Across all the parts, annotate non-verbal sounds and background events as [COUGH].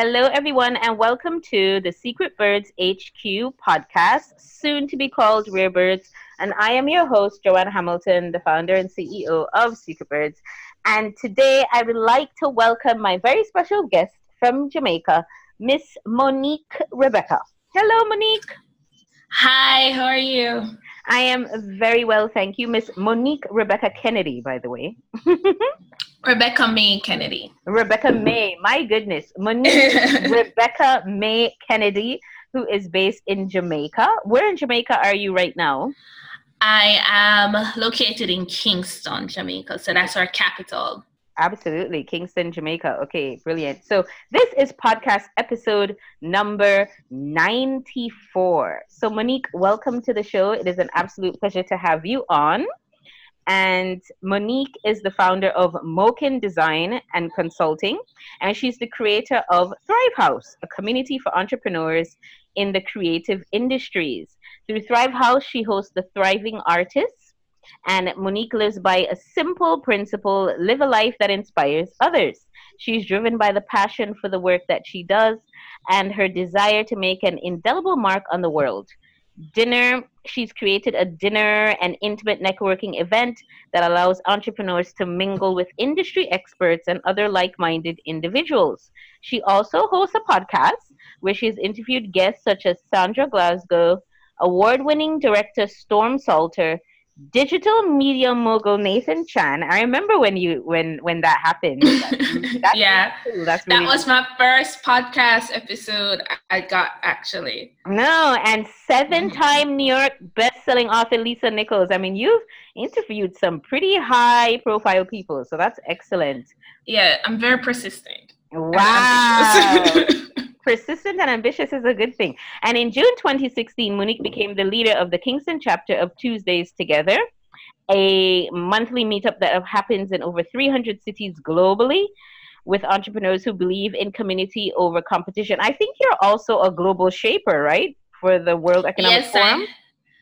Hello, everyone, and welcome to the Secret Birds HQ podcast, soon to be called Rare Birds. And I am your host, Joanne Hamilton, the founder and CEO of Secret Birds. And today I would like to welcome my very special guest from Jamaica, Miss Monique Rebecca. Hello, Monique. Hi, how are you? I am very well, thank you. Miss Monique Rebecca Kennedy, by the way. [LAUGHS] Rebecca May Kennedy. Rebecca May, my goodness. Monique [LAUGHS] Rebecca May Kennedy, who is based in Jamaica. Where in Jamaica are you right now? I am located in Kingston, Jamaica. So that's our capital. Absolutely. Kingston, Jamaica. Okay, brilliant. So this is podcast episode number 94. So, Monique, welcome to the show. It is an absolute pleasure to have you on. And Monique is the founder of Mokin Design and Consulting, and she's the creator of Thrive House, a community for entrepreneurs in the creative industries. Through Thrive House, she hosts the Thriving Artists, and Monique lives by a simple principle live a life that inspires others. She's driven by the passion for the work that she does and her desire to make an indelible mark on the world dinner. She's created a dinner and intimate networking event that allows entrepreneurs to mingle with industry experts and other like minded individuals. She also hosts a podcast where she's interviewed guests such as Sandra Glasgow, award winning director Storm Saulter, digital media mogul Nathan Chan. I remember when you when when that happened. [LAUGHS] That's yeah, really That's really that was my first podcast episode I got actually. No, and seven-time mm. New York best-selling author Lisa Nichols. I mean, you've interviewed some pretty high-profile people, so that's excellent. Yeah, I'm very persistent. Wow. [LAUGHS] [LAUGHS] persistent and ambitious is a good thing. And in June 2016, Monique became the leader of the Kingston chapter of Tuesdays Together, a monthly meetup that happens in over 300 cities globally with entrepreneurs who believe in community over competition. I think you're also a global shaper, right? For the World Economic yes, Forum. I-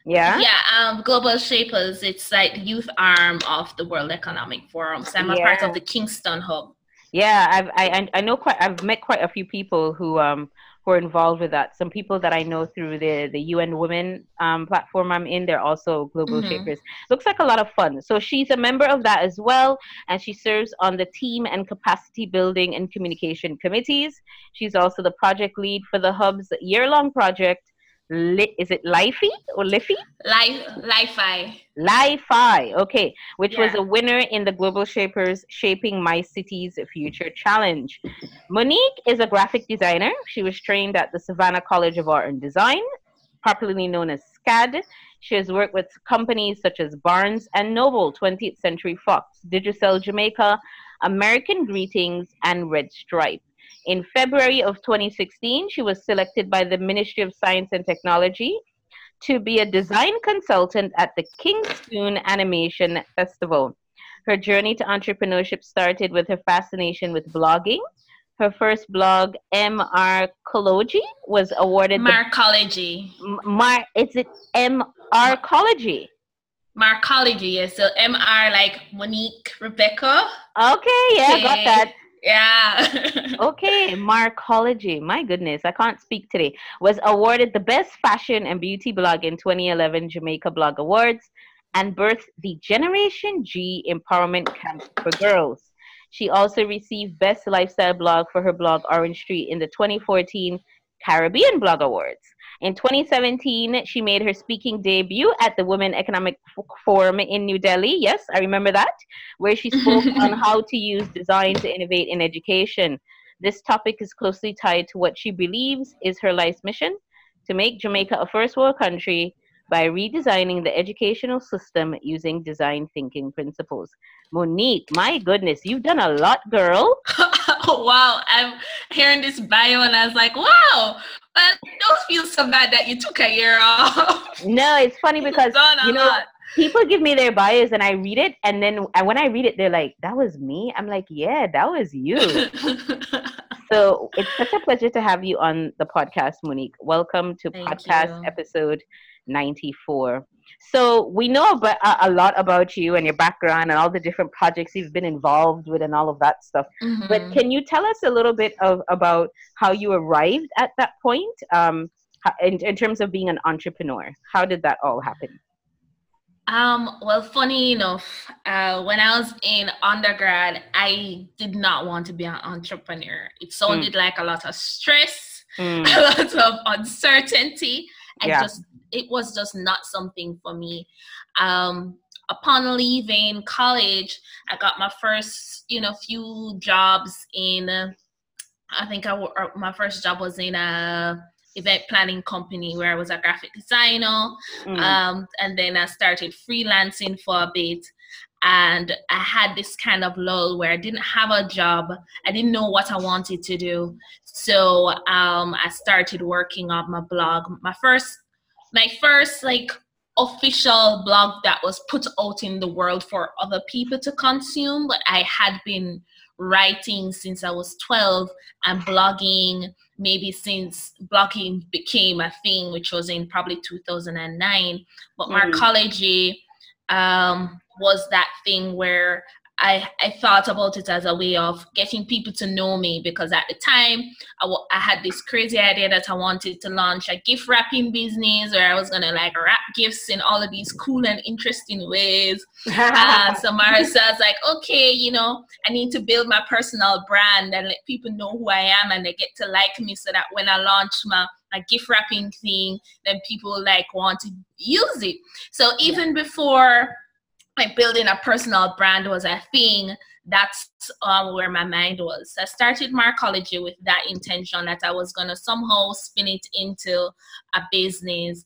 yeah. Yeah, um, Global Shapers, it's like youth arm of the World Economic Forum. So I'm yeah. a part of the Kingston Hub. Yeah, I've I I know quite I've met quite a few people who um who are involved with that. Some people that I know through the the UN Women um platform I'm in, they're also global mm-hmm. shapers. Looks like a lot of fun. So she's a member of that as well, and she serves on the team and capacity building and communication committees. She's also the project lead for the Hub's year long project Li- is it Lifey or Liffy? Life, Lify. Lify, okay, which yeah. was a winner in the Global Shapers Shaping My City's Future Challenge. Monique is a graphic designer. She was trained at the Savannah College of Art and Design, popularly known as SCAD. She has worked with companies such as Barnes and Noble, 20th Century Fox, Digicel Jamaica, American Greetings, and Red Stripe. In February of 2016, she was selected by the Ministry of Science and Technology to be a design consultant at the Kingston Animation Festival. Her journey to entrepreneurship started with her fascination with blogging. Her first blog, Marcology, was awarded Marcology. The, Mar, is it Marcology? Marcology, yes. So MR like Monique Rebecca. Okay, yeah, got that. Yeah. [LAUGHS] okay, Marcology. My goodness, I can't speak today. Was awarded the best fashion and beauty blog in 2011 Jamaica Blog Awards and birthed the Generation G Empowerment Camp for Girls. She also received Best Lifestyle Blog for her blog Orange Street in the 2014 Caribbean Blog Awards. In 2017, she made her speaking debut at the Women Economic Forum in New Delhi. Yes, I remember that, where she spoke on [LAUGHS] how to use design to innovate in education. This topic is closely tied to what she believes is her life's mission to make Jamaica a first world country by redesigning the educational system using design thinking principles. Monique, my goodness, you've done a lot, girl. [LAUGHS] wow, I'm hearing this bio and I was like, wow, but don't feel so bad that you took a year off. [LAUGHS] No, it's funny because you know lot. people give me their bios and I read it, and then and when I read it, they're like, "That was me." I'm like, "Yeah, that was you." [LAUGHS] so it's such a pleasure to have you on the podcast, Monique. Welcome to Thank podcast you. episode 94. So we know about, a, a, lot about you and your background and all the different projects you've been involved with and all of that stuff. Mm-hmm. But can you tell us a little bit of about how you arrived at that point um, in, in terms of being an entrepreneur? How did that all happen? Um, well, funny enough, uh, when I was in undergrad, I did not want to be an entrepreneur. It sounded mm. like a lot of stress, mm. [LAUGHS] a lot of uncertainty. I yeah. just, it was just not something for me. Um, upon leaving college, I got my first, you know, few jobs in. Uh, I think I uh, my first job was in a event planning company where I was a graphic designer. Mm. Um, and then I started freelancing for a bit. And I had this kind of lull where I didn't have a job. I didn't know what I wanted to do. So um, I started working on my blog. My first, my first like official blog that was put out in the world for other people to consume, but I had been writing since I was 12 and blogging maybe since blogging became a thing, which was in probably 2009. But mm. Markology um, was that thing where I, I thought about it as a way of getting people to know me because at the time I, w- I had this crazy idea that I wanted to launch a gift wrapping business where I was gonna like wrap gifts in all of these cool and interesting ways. [LAUGHS] uh, so Marissa was like, okay, you know, I need to build my personal brand and let people know who I am and they get to like me so that when I launch my my gift wrapping thing, then people like want to use it. So even before like building a personal brand was a thing that's um, where my mind was. I started Markology with that intention that I was going to somehow spin it into a business.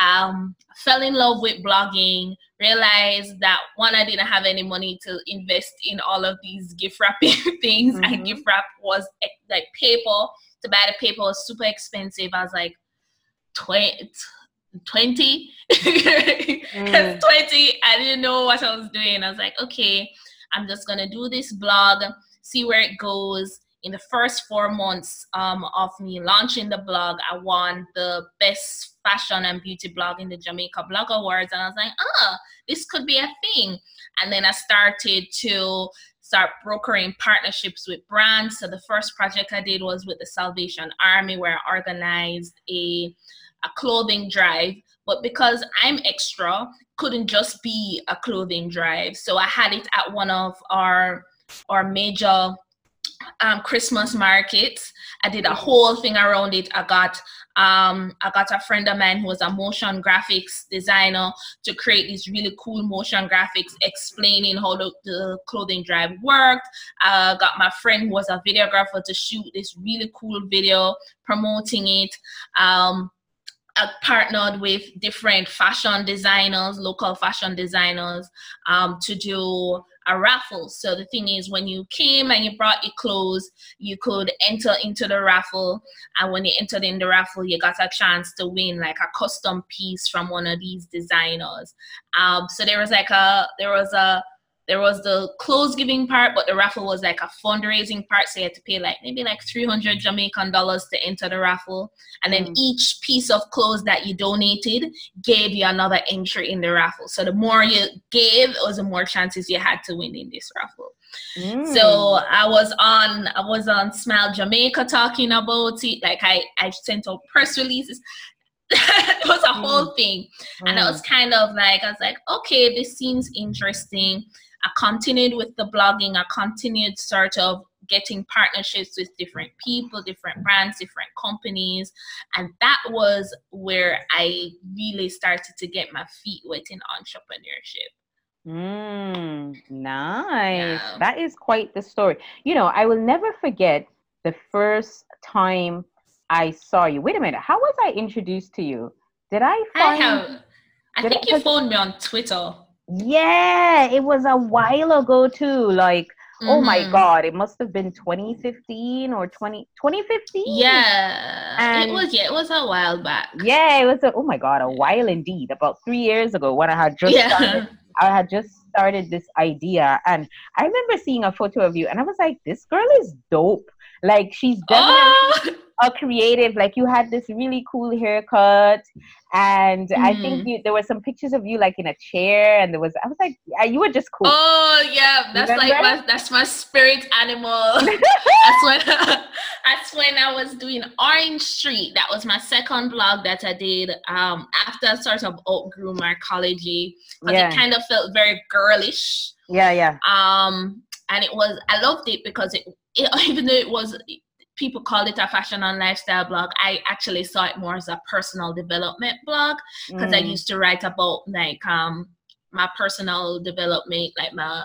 Um, fell in love with blogging, realized that one, I didn't have any money to invest in all of these gift wrapping [LAUGHS] things, mm-hmm. and gift wrap was like paper. To buy the paper was super expensive. I was like, 20 20 mm. [LAUGHS] 20 i didn't know what i was doing. I was like okay i'm just gonna do this blog see where it goes. In the first four months um, of me launching the blog i won the best fashion and beauty blog in the jamaica blog awards. And i was like oh this could be a thing. And then i started to start brokering partnerships with brands. So the first project i did was with the salvation army where i organized a a clothing drive but because i'm extra couldn't just be a clothing drive so i had it at one of our our major um, Christmas markets. I did a whole thing around it. I got um, I got a friend of mine who was a motion graphics designer to create these really cool motion graphics explaining how the, the clothing drive worked. I got my friend who was a videographer to shoot this really cool video promoting it. Um, I partnered with different fashion designers, local fashion designers, um, to do a raffle. So the thing is, when you came and you brought your clothes, you could enter into the raffle, and when you entered in the raffle, you got a chance to win like a custom piece from one of these designers. Um, so there was like a there was a there was the clothes giving part, but the raffle was like a fundraising part. So you had to pay like maybe like 300 Jamaican dollars to enter the raffle. And then mm. each piece of clothes that you donated gave you another entry in the raffle. So the more you gave, it was the more chances you had to win in this raffle. Mm. So I was on I was on Smile Jamaica talking about it. Like I, I sent out press releases. [LAUGHS] it was a mm. whole thing. And I was mm. kind of like, I was like, okay, this seems interesting. I continued with the blogging. I continued sort of getting partnerships with different people, different brands, different companies. And that was where I really started to get my feet wet in entrepreneurship. Mm, nice. Yeah. That is quite the story. You know, I will never forget the first time I saw you. Wait a minute. How was I introduced to you? Did I find? I have. I think you phoned me on Twitter. Yeah, it was a while ago too. Like, mm-hmm. oh my mm-hmm. god, it must have been 2015 or 20 2015. Yeah, and it was. Yeah, it was a while back. Yeah, it was. A, oh my god, a while indeed. About three years ago, when I had just yeah. started, I had just started this idea, and I remember seeing a photo of you, and I was like, this girl is dope. Like, she's definitely. Oh a creative. Like you had this really cool haircut, and mm. I think mm. you, there were some pictures of you like in a chair, and there was I was like, you were just cool. Oh yeah, that's Remember? like my, that's my spirit animal. [LAUGHS] that's when [LAUGHS] that's when I was doing Orange Street. That was my second blog that I did um, after I sort of outgrew Markology because yeah. it kind of felt very girlish. Yeah, yeah. Um, and it was I loved it because it, it [LAUGHS] even though it was people call it a fashion and lifestyle blog i actually saw it more as a personal development blog because mm. i used to write about like um my personal development like my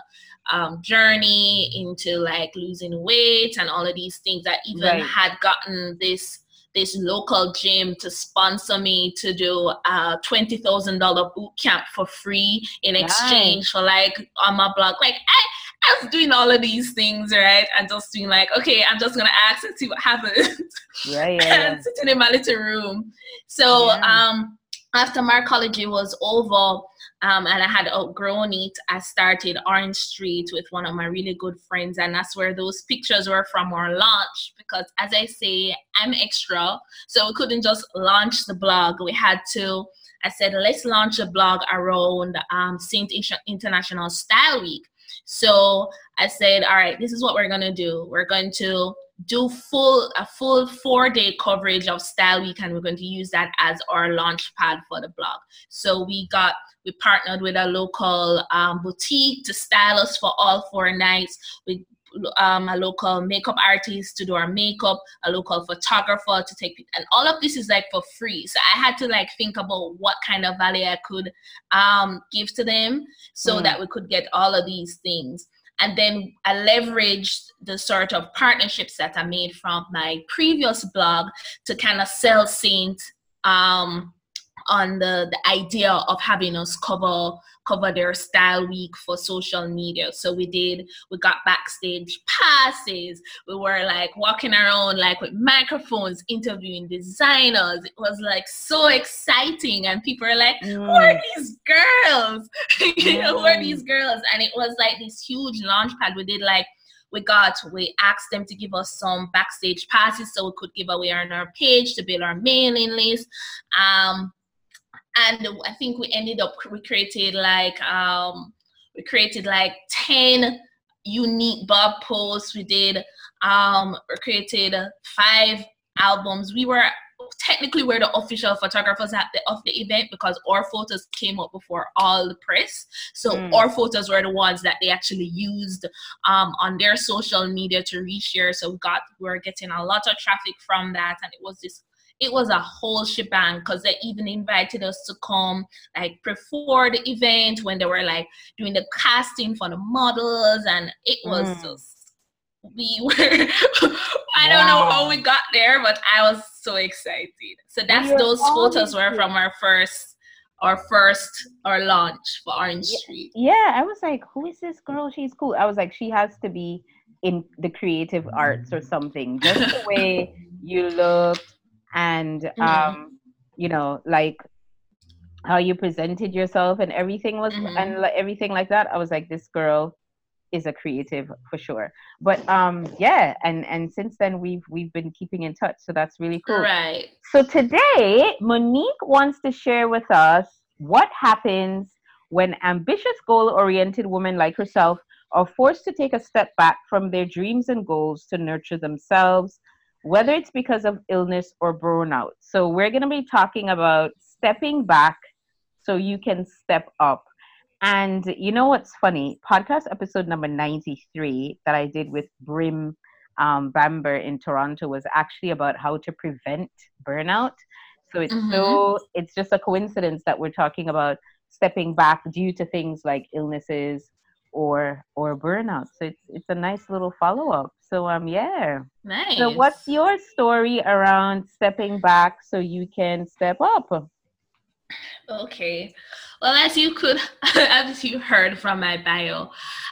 um, journey into like losing weight and all of these things i even right. had gotten this this local gym to sponsor me to do a twenty thousand dollar boot camp for free in exchange nice. for like on my blog. Like I, I was doing all of these things, right? And just being like, okay, I'm just gonna ask and see what happens. [LAUGHS] Yeah, yeah. and sitting in my little room. So yeah. um after Markology was over, um, and I had outgrown it, I started Orange Street with one of my really good friends, and that's where those pictures were from our launch. Because as I say, I'm extra, so we couldn't just launch the blog. We had to. I said, let's launch a blog around um, Saint International Style Week. So I said, all right, this is what we're gonna do. We're going to do full a full four day coverage of Style Week, and we're going to use that as our launch pad for the blog. So we got we partnered with a local um, boutique to style us for all four nights. We um, a local makeup artist to do our makeup, a local photographer to take, and all of this is like for free. So I had to like think about what kind of value I could um, give to them so mm. that we could get all of these things. And then I leveraged the sort of partnerships that I made from my previous blog to kind of sell Saint um, on the, the idea of having us cover cover their style week for social media. So we did, we got backstage passes. We were like walking around like with microphones, interviewing designers. It was like so exciting. And people are like, mm. who are mm. these girls? [LAUGHS] you know, who are these mm. girls? And it was like this huge launch pad. We did like we got we asked them to give us some backstage passes so we could give away on our page to build our mailing list um and I think we ended up we created like um we created like 10 unique blog posts. We did um we created five albums. We were technically we're the official photographers at the of the event because our photos came up before all the press. So mm. our photos were the ones that they actually used um, on their social media to reshare. So we got we are getting a lot of traffic from that, and it was this it was a whole shebang because they even invited us to come like before the event when they were like doing the casting for the models and it was mm. just we were [LAUGHS] I don't know how we got there, but I was so excited. So that's those photos were from our first our first our launch for Orange yeah, Street. Yeah, I was like, who is this girl? She's cool. I was like, she has to be in the creative arts or something. Just the way you look, and mm-hmm. um, you know, like how you presented yourself and everything was mm-hmm. and like, everything like that. I was like, this girl is a creative for sure. But um, yeah, and and since then we've we've been keeping in touch, so that's really cool. Right. So today, Monique wants to share with us what happens when ambitious, goal-oriented women like herself are forced to take a step back from their dreams and goals to nurture themselves whether it's because of illness or burnout. So, we're going to be talking about stepping back so you can step up. And you know what's funny? Podcast episode number 93 that I did with Brim um, Bamber in Toronto was actually about how to prevent burnout. So it's mm-hmm. so it's just a coincidence that we're talking about stepping back due to things like illnesses or or burnout. So it's it's a nice little follow up. So um yeah. Nice. So what's your story around stepping back so you can step up? Okay. Well, as you could [LAUGHS] as you heard from my bio,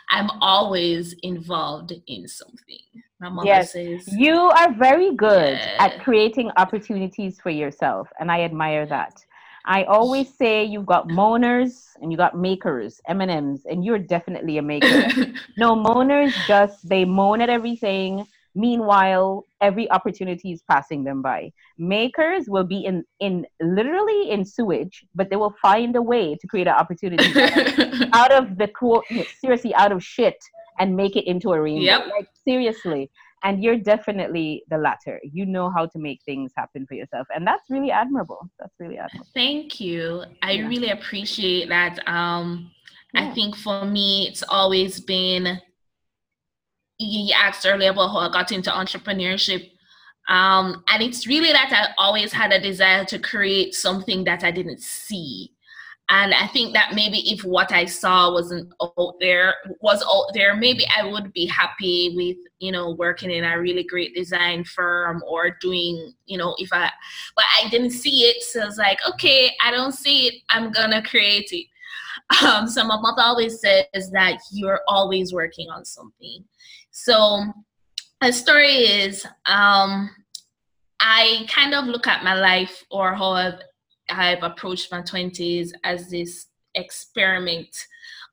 I'm always involved in something. My mother yes. says you are very good at creating opportunities for yourself and I admire that. I always say you've got moaners and you got makers, M and M's, and you're definitely a maker. [LAUGHS] no, moaners just they moan at everything Meanwhile, every opportunity is passing them by. Makers will be in, in literally in sewage, but they will find a way to create an opportunity [LAUGHS] out of the quote, seriously, out of shit and make it into a rainbow. Yep. Like, seriously. And you're definitely the latter. You know how to make things happen for yourself. And that's really admirable. That's really admirable. Thank you. I yeah. really appreciate that. Um, yeah. I think for me, it's always been you asked earlier about how I got into entrepreneurship. Um, and it's really that I always had a desire to create something that I didn't see. And I think that maybe if what I saw wasn't out there, was out there, maybe I would be happy with, you know, working in a really great design firm or doing, you know, if I, but I didn't see it. So I was like, okay, I don't see it. I'm to create it. [LAUGHS] Um, so my mother always says that you're always working on something. So the story is um, I kind of look at my life or how I've, I've approached my 20s as this experiment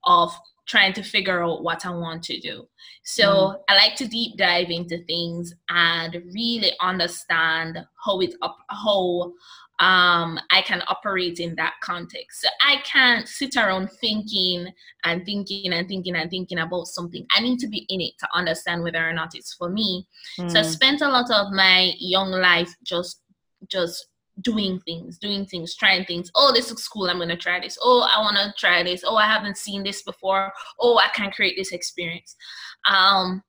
of trying to figure out what I want to do. So mm. I like to deep dive into things and really understand how it up how um, I can operate in that context. So I can't sit around thinking and thinking and thinking and thinking about something. I need to be in it to understand whether or not it's for me. Mm. So I hmm. spent a lot of my young life just just doing things, doing things, trying things. Oh, this looks cool. I'm gonna try this. Oh, I wanna try this. Oh, I haven't seen this before. Oh, I can create this experience. Um,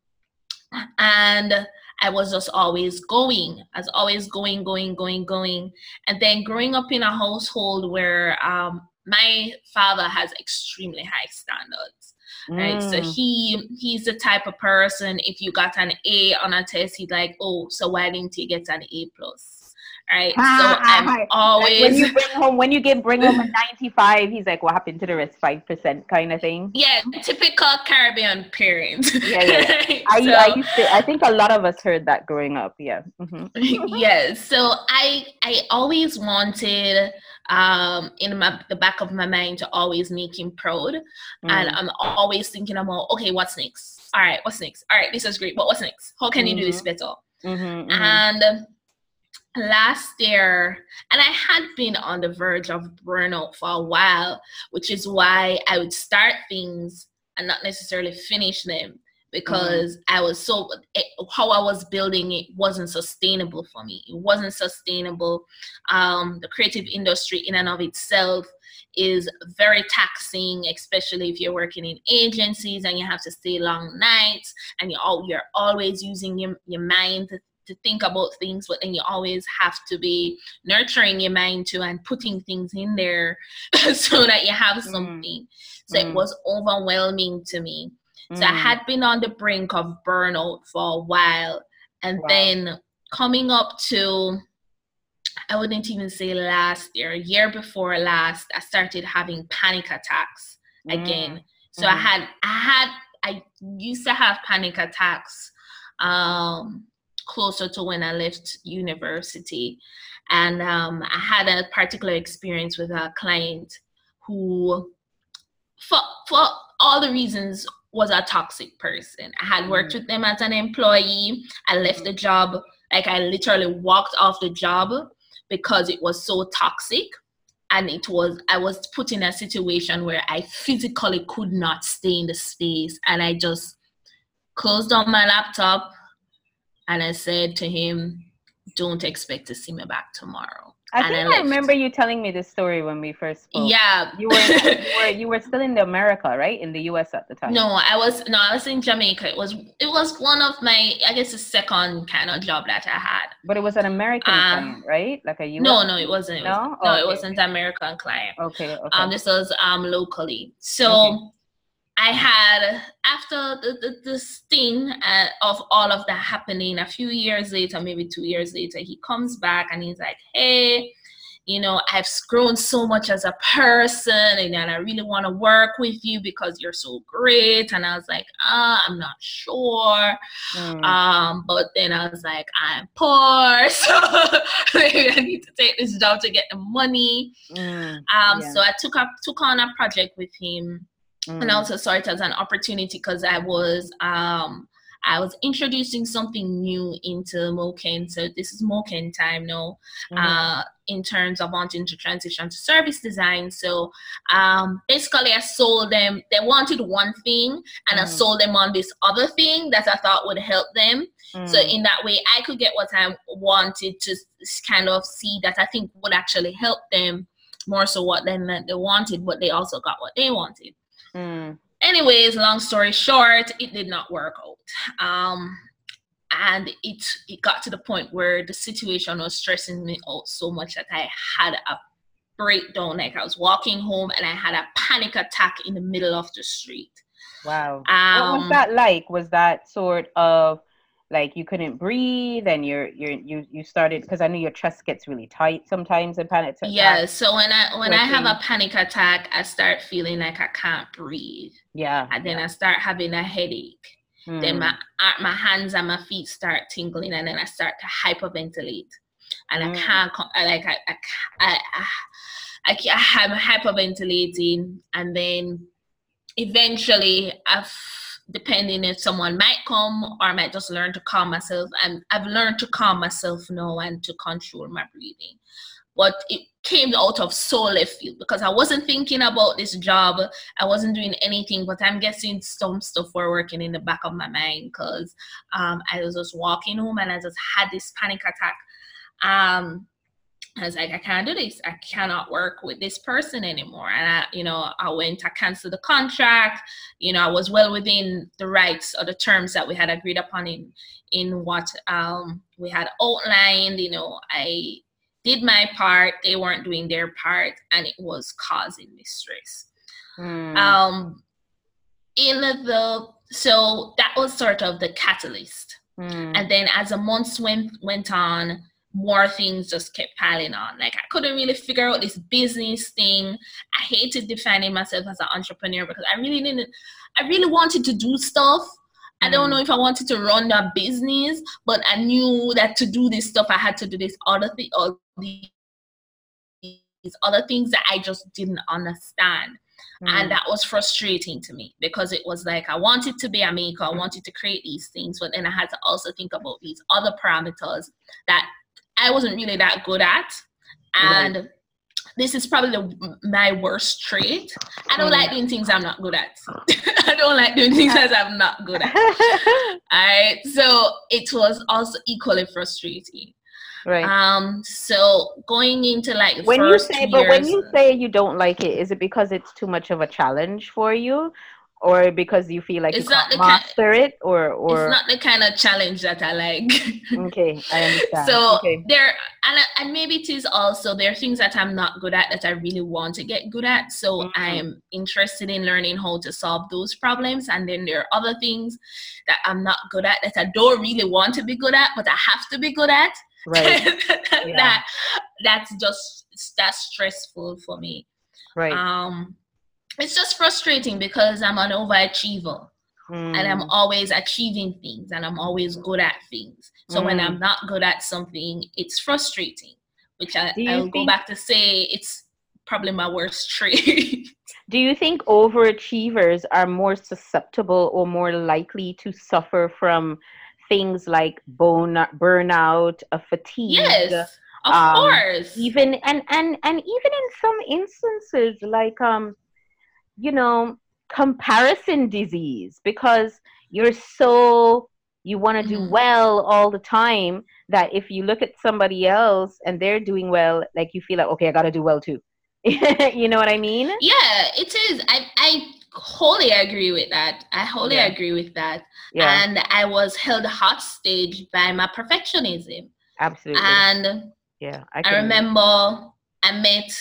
and I was just always going. I was always going, going, going, going. And then growing up in a household where um, my father has extremely high standards. Mm. Right. So mm. he he's the type of person if you got an A on a test, he's like, Oh, so why didn't you get an A plus? Right? Ah, so I'm ah, always when you bring home when you get bring home a 95, he's like, "What happened to the rest five percent?" kind of thing. [LAUGHS] Yeah, typical Caribbean parents. Yeah, yeah. [LAUGHS] I, so, I used to. I think a lot of us heard that growing up. Yeah. Mm-hmm. [LAUGHS] yes. So I I always wanted um in my the back of my mind to always make him proud, mm. and I'm always thinking about okay, what's next? All right, what's next? All right, this is great, but what's next? How can mm-hmm. you do this mm-hmm. better? Mm-hmm, mm-hmm. and last year and i had been on the verge of burnout for a while which is why i would start things and not necessarily finish them because mm-hmm. i was so it, how i was building it wasn't sustainable for me it wasn't sustainable um, the creative industry in and of itself is very taxing, especially if you're working in agencies and you have to stay long nights and you're, all, you're always using your, your mind to think about things, but then you always have to be nurturing your mind too and putting things in there [LAUGHS] so that you have mm. something. Mm. So mm. it was overwhelming to me. Mm. So I mm. had been on the brink of burnout for a while. And wow. then coming up to, I wouldn't even say last year, year before last, I started having panic attacks again. Mm. So I had, I had, I used to have panic attacks um closer to when I left university. And um, I had a particular experience with a client who, for, for all the reasons, was a toxic person. I had worked mm-hmm. with them as an employee. I left the job, like I literally walked off the job because it was so toxic. And it was, I was put in a situation where I physically could not stay in the space. And I just closed on my laptop, and I said to him, "Don't expect to see me back tomorrow." I and think I, I, remember you telling me this story when we first spoke. Yeah, you were, you [LAUGHS] were you were still in America, right? In the U.S. at the time. No, I was no, I was in Jamaica. It was it was one of my I guess the second kind of job that I had. But it was an American um, client, right? Like a U.S. No, no, it wasn't. It was, no, no, okay, it wasn't. American client. Okay, okay. Um, this was um locally. So. Okay I had after the, the, sting uh, of all of that happening a few years later, maybe two years later, he comes back and he's like, "Hey, you know, I've grown so much as a person, and, I really want to work with you because you're so great." And I was like, "Ah, uh, I'm not sure." Mm. Um, but then I was like, "I'm poor, [LAUGHS] so [LAUGHS] maybe I need to take this job to get the money." Mm. Um, yeah. so I took up took on a project with him Mm. And also saw it as an opportunity because I was um, I was introducing something new into MOKEN. So this is MOKEN time now, mm-hmm. uh, in terms of wanting to transition to service design. So um, basically, I sold them. They wanted one thing, and mm-hmm. I sold them on this other thing that I thought would help them. Mm-hmm. So in that way, I could get what I wanted to kind of see that I think would actually help them more so what than they wanted, but they also got what they wanted. Mm anyways, long story short, it did not work out. Um, and it it got to the point where the situation was stressing me out so much that I had a breakdown. Like I was walking home and I had a panic attack in the middle of the street. Wow. Um, what was um, that like? Was that sort of like you couldn't breathe and you're you're you you started because i know your chest gets really tight sometimes in panic attacks yeah so when i when i have a panic attack i start feeling like i can't breathe yeah and then yeah. i start having a headache mm. then my hmm. my hands and my feet start tingling and then i start to hyperventilate and mm. i can't like i i i, I, I, I am hyperventilating and then eventually i've depending if someone might come or I might just learn to calm myself. And I've learned to calm myself now and to control my breathing. But it came out of so left field because I wasn't thinking about this job. I wasn't doing anything, but I'm guessing some stuff were working in the back of my mind because um, I was just walking home and I just had this panic attack. Um, I was like, I can't do this. I cannot work with this person anymore. And I, you know, I went, I canceled the contract. You know, I was well within the rights or the terms that we had agreed upon in in what um, we had outlined. You know, I did my part. They weren't doing their part, and it was causing me stress. Mm. Um, in the so that was sort of the catalyst. Mm. And then as the months went went on, more things just kept piling on. Like I couldn't really figure out this business thing. I hated defining myself as an entrepreneur because I really didn't I really wanted to do stuff. I don't know mm. if I wanted to run that business, but I knew that to do this stuff I had to do this other thing or these other things that I just didn't understand. Mm. And that was frustrating to me because it was like I wanted to be a maker, I wanted to create these things, but then I had to also think about these other parameters that I wasn't really that good at. And right. this is probably the, my worst trait. I don't mm. like doing things I'm not good at. [LAUGHS] I don't like doing things that I'm not good at. [LAUGHS] All right. So it was also equally frustrating. Right. Um. So going into like when you say, but when you say you don't like it, is it because it's too much of a challenge for you, or because you feel like it's you can't master kind, it or or it's not the kind of challenge that i like. [LAUGHS] Okay i understand. So okay. there and, and maybe it is also there are things that i'm not good at that i really want to get good at. So mm-hmm. i'm interested in learning how to solve those problems and then there are other things that i'm not good at that i don't really want to be good at but i have to be good at. Right. [LAUGHS] That, yeah. that's just that's stressful for me. Right. Um it's just frustrating because I'm an overachiever. Mm. And I'm hmm. always achieving things and I'm always good at things. So mm. when hmm. I'm not good at something, it's frustrating, which I, I'll think, go back to say it's probably my worst trait. [LAUGHS] do you think overachievers are more susceptible or more likely to suffer from things like bone burnout, a fatigue? Yes, of um, course. Even and and and even in some instances, like um you know, comparison disease because you're so you want to do mm-hmm. well all the time that if you look at somebody else and they're doing well like you feel like okay i gotta do well too. [LAUGHS] You know what i mean? Yeah it is. I i wholly agree with that. I wholly yeah. agree with that. Yeah. and i was held hostage by my perfectionism. Absolutely. And yeah i, I remember i met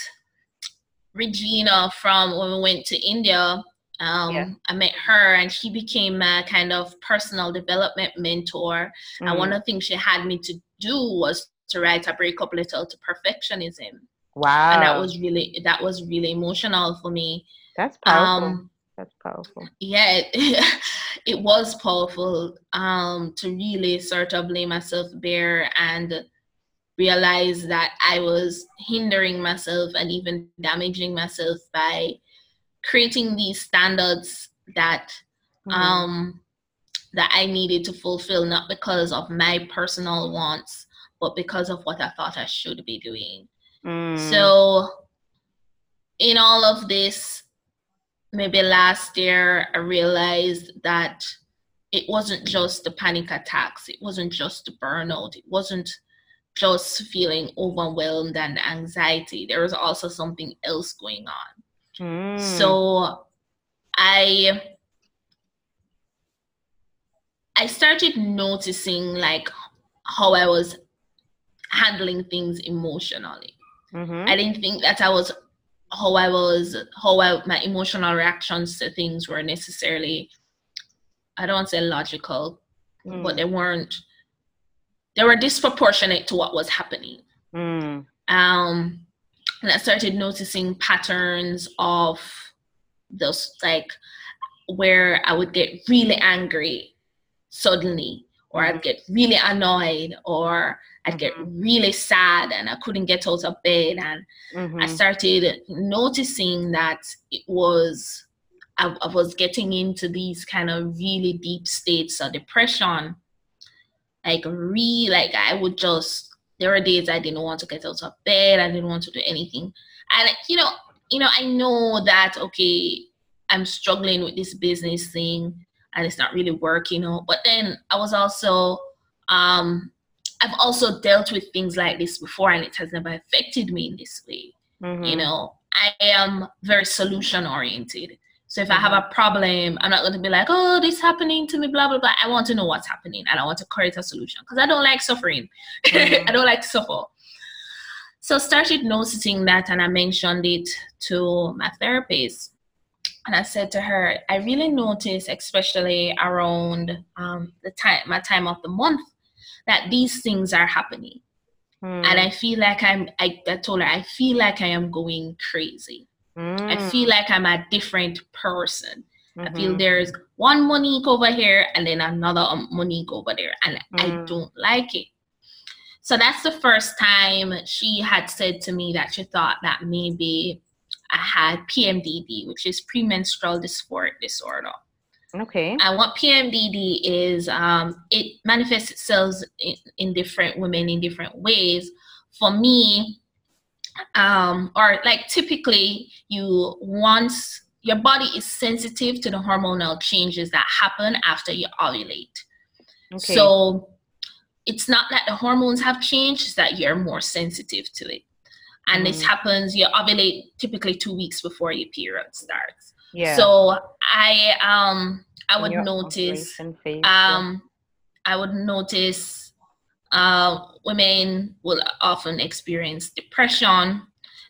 Regina from when we went to India. Um, yeah. I met her and she became a kind of personal development mentor. Mm-hmm. And one mm-hmm. of the things she had me to do was to write a breakup letter to perfectionism. Wow. And that was really that was really emotional for me. That's powerful. Um, That's powerful. Yeah, it, [LAUGHS] it was powerful um, to really sort of lay myself bare and realized that I was hindering myself and even damaging myself by creating these standards that mm-hmm. um, that I needed to fulfill, not because of my personal wants, but because of what I thought I should be doing. Mm. So, in all of this, maybe last year, I realized that it wasn't just the panic attacks, it wasn't just the burnout, it wasn't just feeling overwhelmed and anxiety. There was also something else going on. Mm. So, I I started noticing like how I was handling things emotionally. Mm-hmm. I didn't think that I was how I was how I, my emotional reactions to things were necessarily I don't want to say logical, mm. but they weren't they were disproportionate to what was happening. Mm. Um and I started noticing patterns of those like where I would get really angry suddenly or I'd get really annoyed or I'd get mm-hmm. really sad and I couldn't get out of bed and mm-hmm. I started noticing that it was I, I, was getting into these kind of really deep states of depression like really like I would just there were days I didn't want to get out of bed I didn't want to do anything and you know you know I know that okay I'm struggling with this business thing and it's not really working out. But then I was also um I've also dealt with things like this before and it has never affected me in this way. Mm-hmm. You know, I am very solution oriented. So if mm-hmm. I have mm-hmm. a problem, I'm not going to be like, oh, this happening to me, blah, blah, blah. I want to know what's happening and I want to create a solution because I don't like suffering. [LAUGHS] Mm-hmm. I don't like to suffer. So started noticing that and I mentioned it to my therapist and I said to her, I really notice, especially around um, the time, my time of the month, that these things are happening. Mm. And I feel like I'm, I, I, told her, I feel like I am going crazy. Mm. I feel like I'm a different person. Mm-hmm. I feel mm-hmm. there's one Monique over here and then another Monique over there. And mm. I don't like it. So that's the first time she had said to me that she thought that maybe I had PMDD, which is premenstrual dysphoric disorder. Okay. And what PMDD is, um, it manifests itself in, in, different women in different ways. For me, um, or like typically, you once your body is sensitive to the hormonal changes that happen after you ovulate. Okay. So it's not that the hormones have changed; it's that you're more sensitive to it and mm. this happens you ovulate typically two weeks before your period starts yeah so i um i would notice phase, um i would notice uh women will often experience depression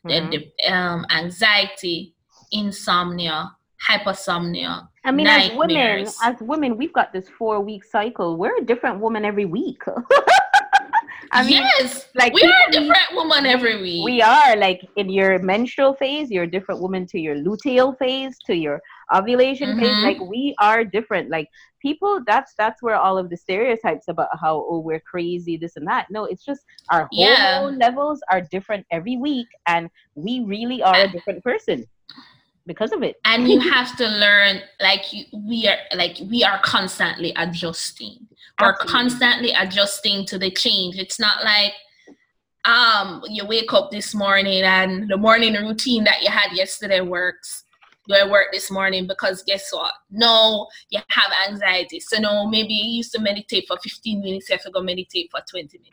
mm-hmm. the, um, anxiety insomnia hypersomnia I mean, as women, as women, we've got this four week cycle. We're a different woman every week. [LAUGHS] I mean, yes, like we are a different woman every week. We are like in your menstrual phase, you're a different woman to your luteal phase, to your ovulation mm-hmm. Like we are different. Like people, that's that's where all of the stereotypes about how oh we're crazy, this and that. No, it's just our yeah. hormone levels are different every week, and we really are a different person because of it and you have to learn like you, we are like we are constantly adjusting we're constantly adjusting to the change it's not like um you wake up this morning and the morning routine that you had yesterday works do I work this morning because guess what? No, you have anxiety. So no, maybe you used to meditate for 15 minutes, you have to go meditate for 20 minutes.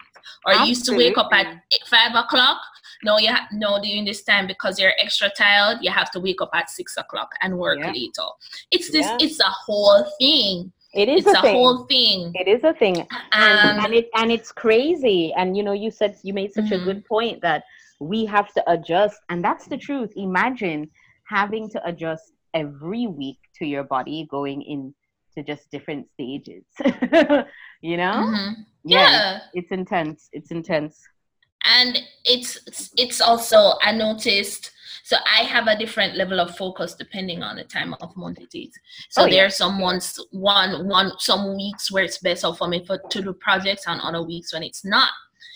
Or you used to wake up at five o'clock. No, you have no during this time because you're extra tired, you have to wake up at six o'clock and work yeah. later. It's this, yeah. it's a whole thing. It is it's a, a whole thing. It is a thing, and, um, and it and it's crazy. And you know, you said you made such mm-hmm. a good point that we have to adjust, and that's the truth. Imagine having to adjust every week to your body going into just different stages. [LAUGHS] you know? Mm-hmm. Yeah. yeah. It's intense. It's intense. And it's it's also I noticed so I have a different level of focus depending on the time of month it is. So oh, there are some months, one, one, some weeks where it's better for me for to do projects, and other weeks when it's not.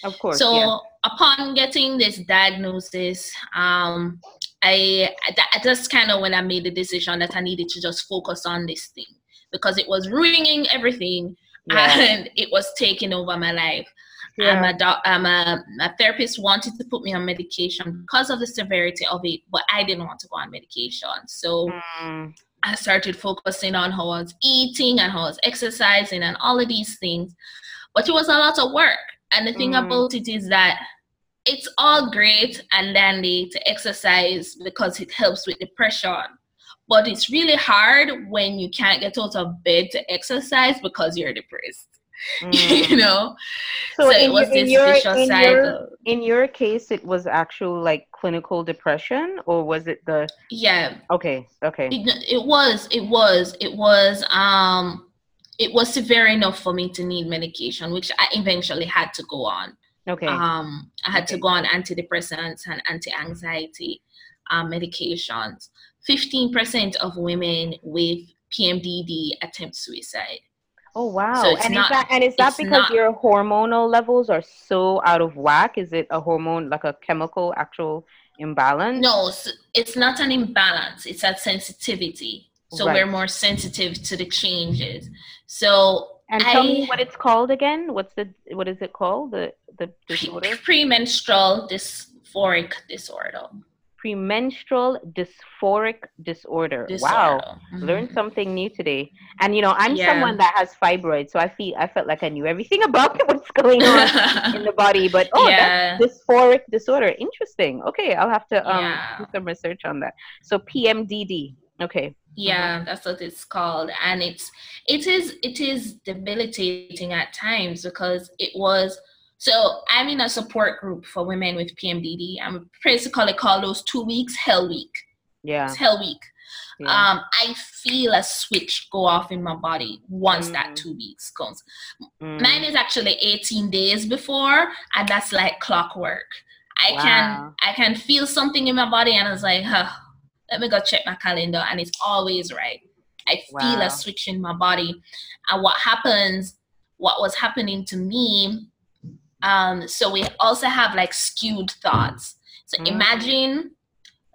Of course. So yeah. upon getting this diagnosis, um, I, I just kind of when I made the decision that I needed to just focus on this thing because it was ruining everything yeah. and it was taking over my life. Yeah. I'm a doc, I'm a, a therapist wanted to put me on medication because of the severity of it, but I didn't want to go on medication. So mm. I started focusing on how I was eating and how I was exercising and all of these things. But it was a lot of work. And the thing mm. about it is that it's all great and dandy to exercise because it helps with depression. But it's really hard when you can't get out of bed to exercise because you're depressed. [LAUGHS] Mm. you know so, so it was your, this your, vicious in cycle your, in your case it was actual like clinical depression or was it the yeah okay okay it, it was it was it was um it was severe enough for me to need medication which i eventually had to go on okay um i had okay. to go on antidepressants and anti-anxiety um, medications 15% of women with pmdd attempt suicide Oh wow! So and not, is that and is that because not, your hormonal levels are so out of whack? Is it a hormone like a chemical actual imbalance? No, it's not an imbalance. It's a sensitivity. So right. we're more sensitive to the changes. So and tell I, me what it's called again. What's the what is it called? The the disorder? Premenstrual dysphoric disorder premenstrual dysphoric disorder. disorder. Wow, mm-hmm. learned something new today. And you know, I'm yeah. someone that has fibroids, so I feel I felt like I knew everything [LAUGHS] about what's going on [LAUGHS] in the body. But oh, yeah. that's dysphoric disorder. Interesting. Okay, I'll have to um yeah. do some research on that. So PMDD. Okay. Yeah, mm-hmm. that's what it's called, and it's it is it is debilitating at times because it was so I'm in a support group for women with PMDD. I'm basically call it call those two weeks Hell Week. Yeah. It's Hell Week. Yeah. Um, I feel a switch go off in my body once mm. that two weeks comes. Mm. Mine is actually 18 days before, and that's like clockwork. I wow. can I can feel something in my body, and it's like, huh, let me go check my calendar, and it's always right. I feel wow. a switch in my body, and what happens? What was happening to me um, so we also have like skewed thoughts. So mm-hmm. imagine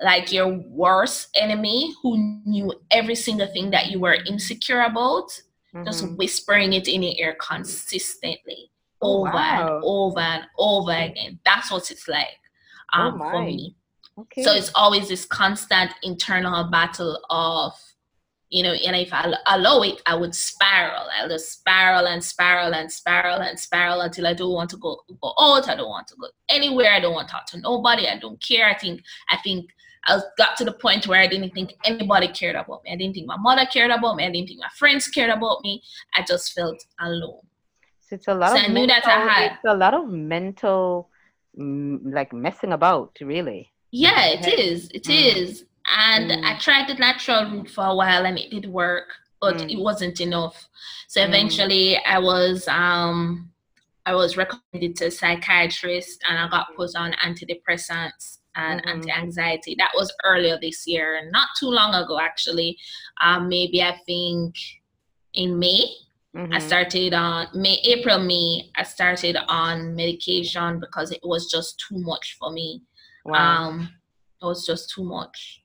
like your worst enemy who knew every single thing that you were insecure about, mm-hmm. just whispering it in your ear consistently oh, over wow. and over and over again. That's what it's like oh, um, oh for me. Okay. So it's always this constant internal battle of you know, and if I allow it, I would spiral. I'll just spiral and spiral and spiral and spiral until I don't want to go, go out. I don't want to go anywhere. I don't want to talk to nobody. I don't care. I think I think I got to the point where I didn't think anybody cared about me. I didn't think my mother cared about me. I didn't think my friends cared about me. I just felt alone. So it's a lot. So of I knew mental, that I had it's a lot of mental, mm, like messing about, really. Yeah, it is. It mm. is. And mm. I tried the natural route for a while and it did work, but mm. it wasn't enough. So mm. eventually mm. I was um I was recommended to a psychiatrist and I got put on antidepressants and mm-hmm. anti-anxiety. That was earlier this year, not too long ago actually. Um, maybe I think in May. Mm-hmm. I started on May, April, May. I started on medication because it was just too much for me. Wow. Um, it was just too much.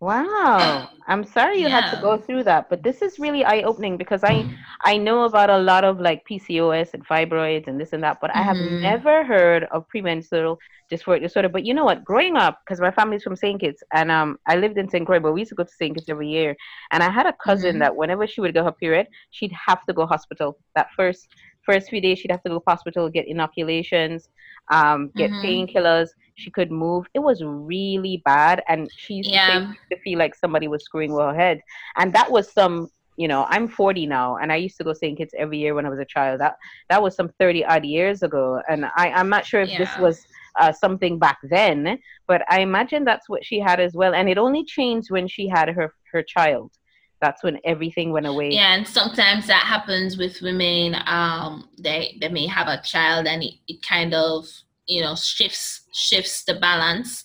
Wow. I'm sorry you yeah. had to go through that, but this is really eye-opening because I I know about a lot of like PCOS and fibroids and this and that, but mm-hmm. I have mm-hmm. never heard of premenstrual dysphoric disorder. But you know what? Growing up, because my family's from St. Kitts and um I lived in St. Croix, but we used to go to St. Kitts every year. And I had a cousin mm-hmm. that whenever she would get her period, she'd have to go hospital. That first first few days she'd have to go hospital, get inoculations, um, get mm-hmm. painkillers she could move. It was really bad, and she used yeah. to, to feel like somebody was screwing with her head. And that was some, you know, I'm 40 now, and I used to go St. Kitts every year when I was a child. That that was some 30 odd years ago, and I I'm not sure if yeah. this was. Uh, something back then, but I imagine that's what she had as well. And it only changed when she had her her child that's when everything went away. Yeah, and sometimes that happens with women. Um, they they may have a child, and it, it kind of you know shifts shifts the balance.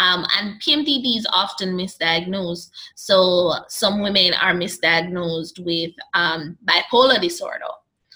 Um, and pmdd is often misdiagnosed. So some women are misdiagnosed with um, bipolar disorder.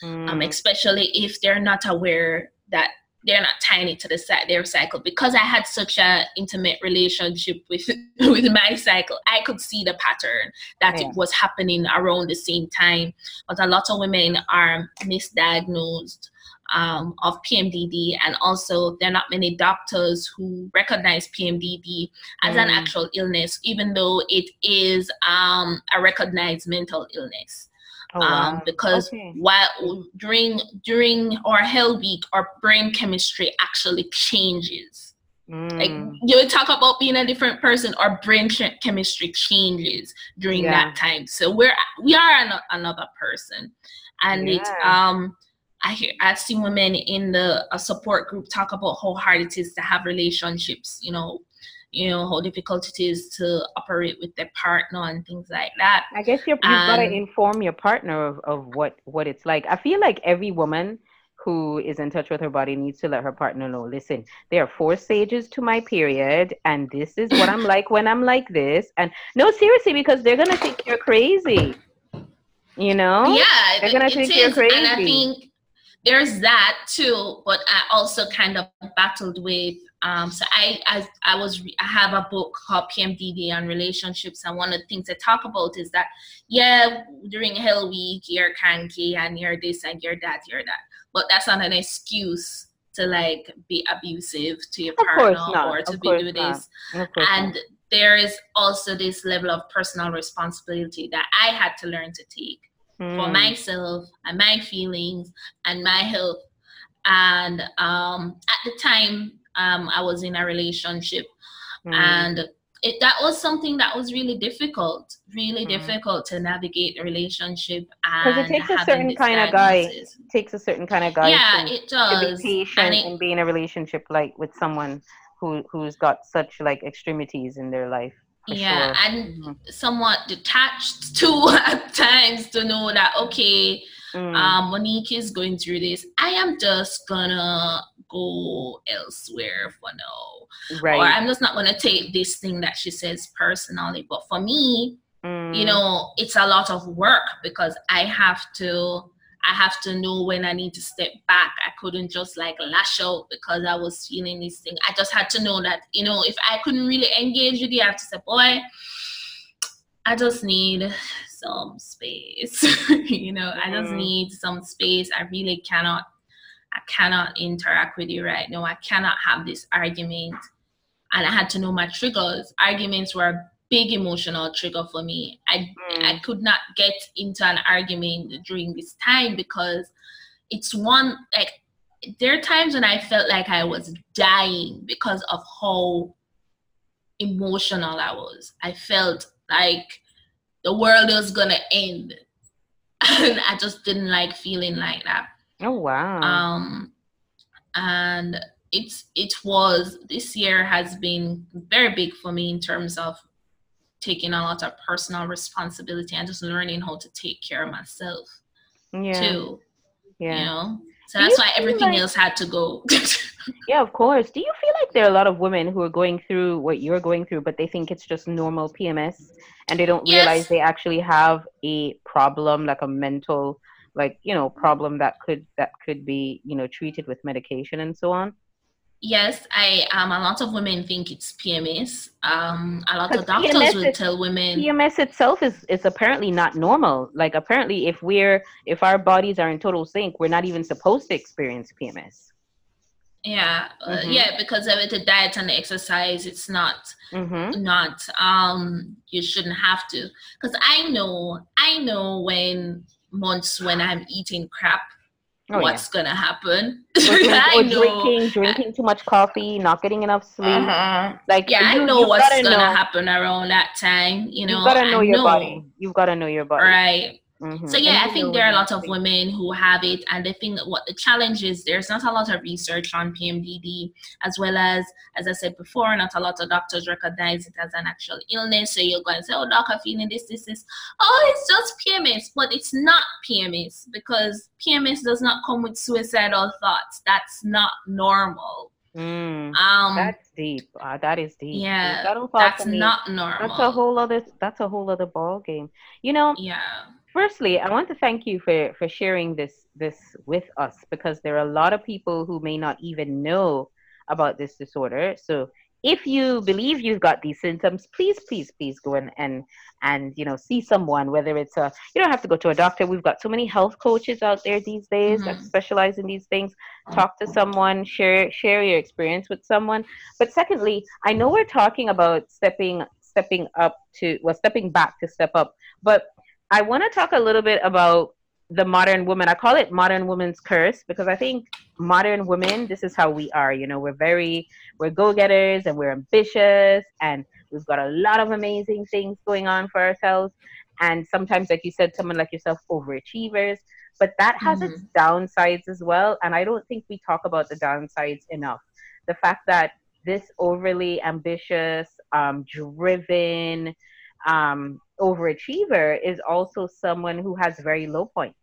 Um, mm. um, especially if they're not aware that they're not tying it to the their cycle because I had such a intimate relationship with [LAUGHS] with my cycle. I could see the pattern that yeah. it was happening around the same time. But a lot of women are misdiagnosed um, of PMDD, and also there are not many doctors who recognize PMDD as mm. an actual illness, even though it is um, a recognized mental illness. Oh, um, wow. um, because okay. while during during our hell week, our brain chemistry actually changes. Mm. Like you talk about being a different person, our brain ch- chemistry changes during yeah. that time. So we're we are an- another person, and yeah. it um I hear I've seen women in the a support group talk about how hard it is to have relationships, you know, you know, how difficult it is to operate with their partner and things like that. I guess you've, you've got to um, inform your partner of, of what, what it's like. I feel like every woman who is in touch with her body needs to let her partner know listen there are four stages to my period and this is what i'm like when i'm like this and no seriously because they're gonna think you're crazy you know yeah they're gonna think is. you're crazy and i think there's that too but i also kind of battled with um, so I, I i was i have a book called pmdd on relationships and one of the things i talk about is that yeah during hell week you're cranky and you're this and you're that you're that but that's not an excuse to like be abusive to your partner or to of be doing this and not. there is also this level of personal responsibility that i had to learn to take mm. for hmm. myself and my feelings and my health. And um, at the time, um, I was in a relationship, mm. and it, that was something that was really difficult, really mm. difficult to navigate the relationship. Because it takes a certain kind of guy. It takes a certain kind of guy. Yeah, to, it does. To be patient and, it, and be in a relationship like with someone who who's got such like extremities in their life yeah sure. and mm-hmm. somewhat detached [LAUGHS] too at times to know that okay mm. um monique is going through this i am just gonna go elsewhere for now right or i'm just not gonna take this thing that she says personally but for me mm. you know it's a lot of work because i have to I have to know when I need to step back. I couldn't just like lash out because I was feeling this thing. I just had to know that, you know, if I couldn't really engage with you, I have to say, boy, I just need some space. [LAUGHS] you know. I just mm-hmm. need some space. I really cannot, I cannot interact with you right now. I cannot have this argument. And I had to know my triggers. Arguments were a big emotional trigger for me. I mm. I could not get into an argument during this time because it's one like there are times when I felt like I was dying because of how emotional I was. I felt like the world was gonna end. [LAUGHS] and I just didn't like feeling like that. Oh wow. Um and it's it was this year has been very big for me in terms of taking a lot of personal responsibility and just learning how to take care of myself yeah. too. Yeah. You know? So Do that's why everything like, else had to go. [LAUGHS] yeah, of course. Do you feel like there are a lot of women who are going through what you're going through, but they think it's just normal PMS and they don't realize they actually have a problem, like a mental, like, you know, problem that could that could be, you know, treated with medication and so on? Yes, I um a lot of women think it's PMS. Um a lot of doctors PMS would tell women PMS itself is is apparently not normal. Like apparently if we're if our bodies are in total sync, we're not even supposed to experience PMS. Yeah, uh, mm-hmm. uh, yeah, because of the diet and the exercise, it's not mm-hmm. not um you shouldn't have to. Because I know I know when months when I'm eating crap oh, what's yeah. gonna happen. Or, [LAUGHS] or drinking, drinking too much coffee, not getting enough sleep. Uh-huh. Like yeah, you, I know what's gonna know. happen around that time. You know, you gotta know I your know. body. You've gotta know your body. Right. Mm-hmm. So yeah, I think there are a lot of women who have it, and the thing what the challenge is there's not a lot of research on PMDD, as well as as I said before, not a lot of doctors recognize it as an actual illness. So you're going to say, "Oh, doc, I'm feeling this, this, this." Oh, it's just PMS, but it's not PMS because PMS does not come with suicidal thoughts. That's not normal. Mm, um, that's deep. Uh, that is deep. Yeah, that that's not normal. That's a whole other. That's a whole other ball game. You know. Yeah firstly, I want to thank you for for sharing this this with us because there are a lot of people who may not even know about this disorder. So if you believe you've got these symptoms, please, please, please go in and and you know see someone. Whether it's a you don't have to go to a doctor. We've got so many health coaches out there these days mm-hmm. that specialize in these things. Talk to someone, share share your experience with someone. But secondly, I know we're talking about stepping stepping up to well stepping back to step up, but I want to talk a little bit about the modern woman. I call it modern woman's curse because I think modern women, this is how we are. You know, we're very, we're go getters and we're ambitious and we've got a lot of amazing things going on for ourselves. And sometimes, like you said, someone like yourself, overachievers. But that has mm-hmm. its downsides as well. And I don't think we talk about the downsides enough. The fact that this overly ambitious, um, driven, um, overachiever is also someone who has very low points.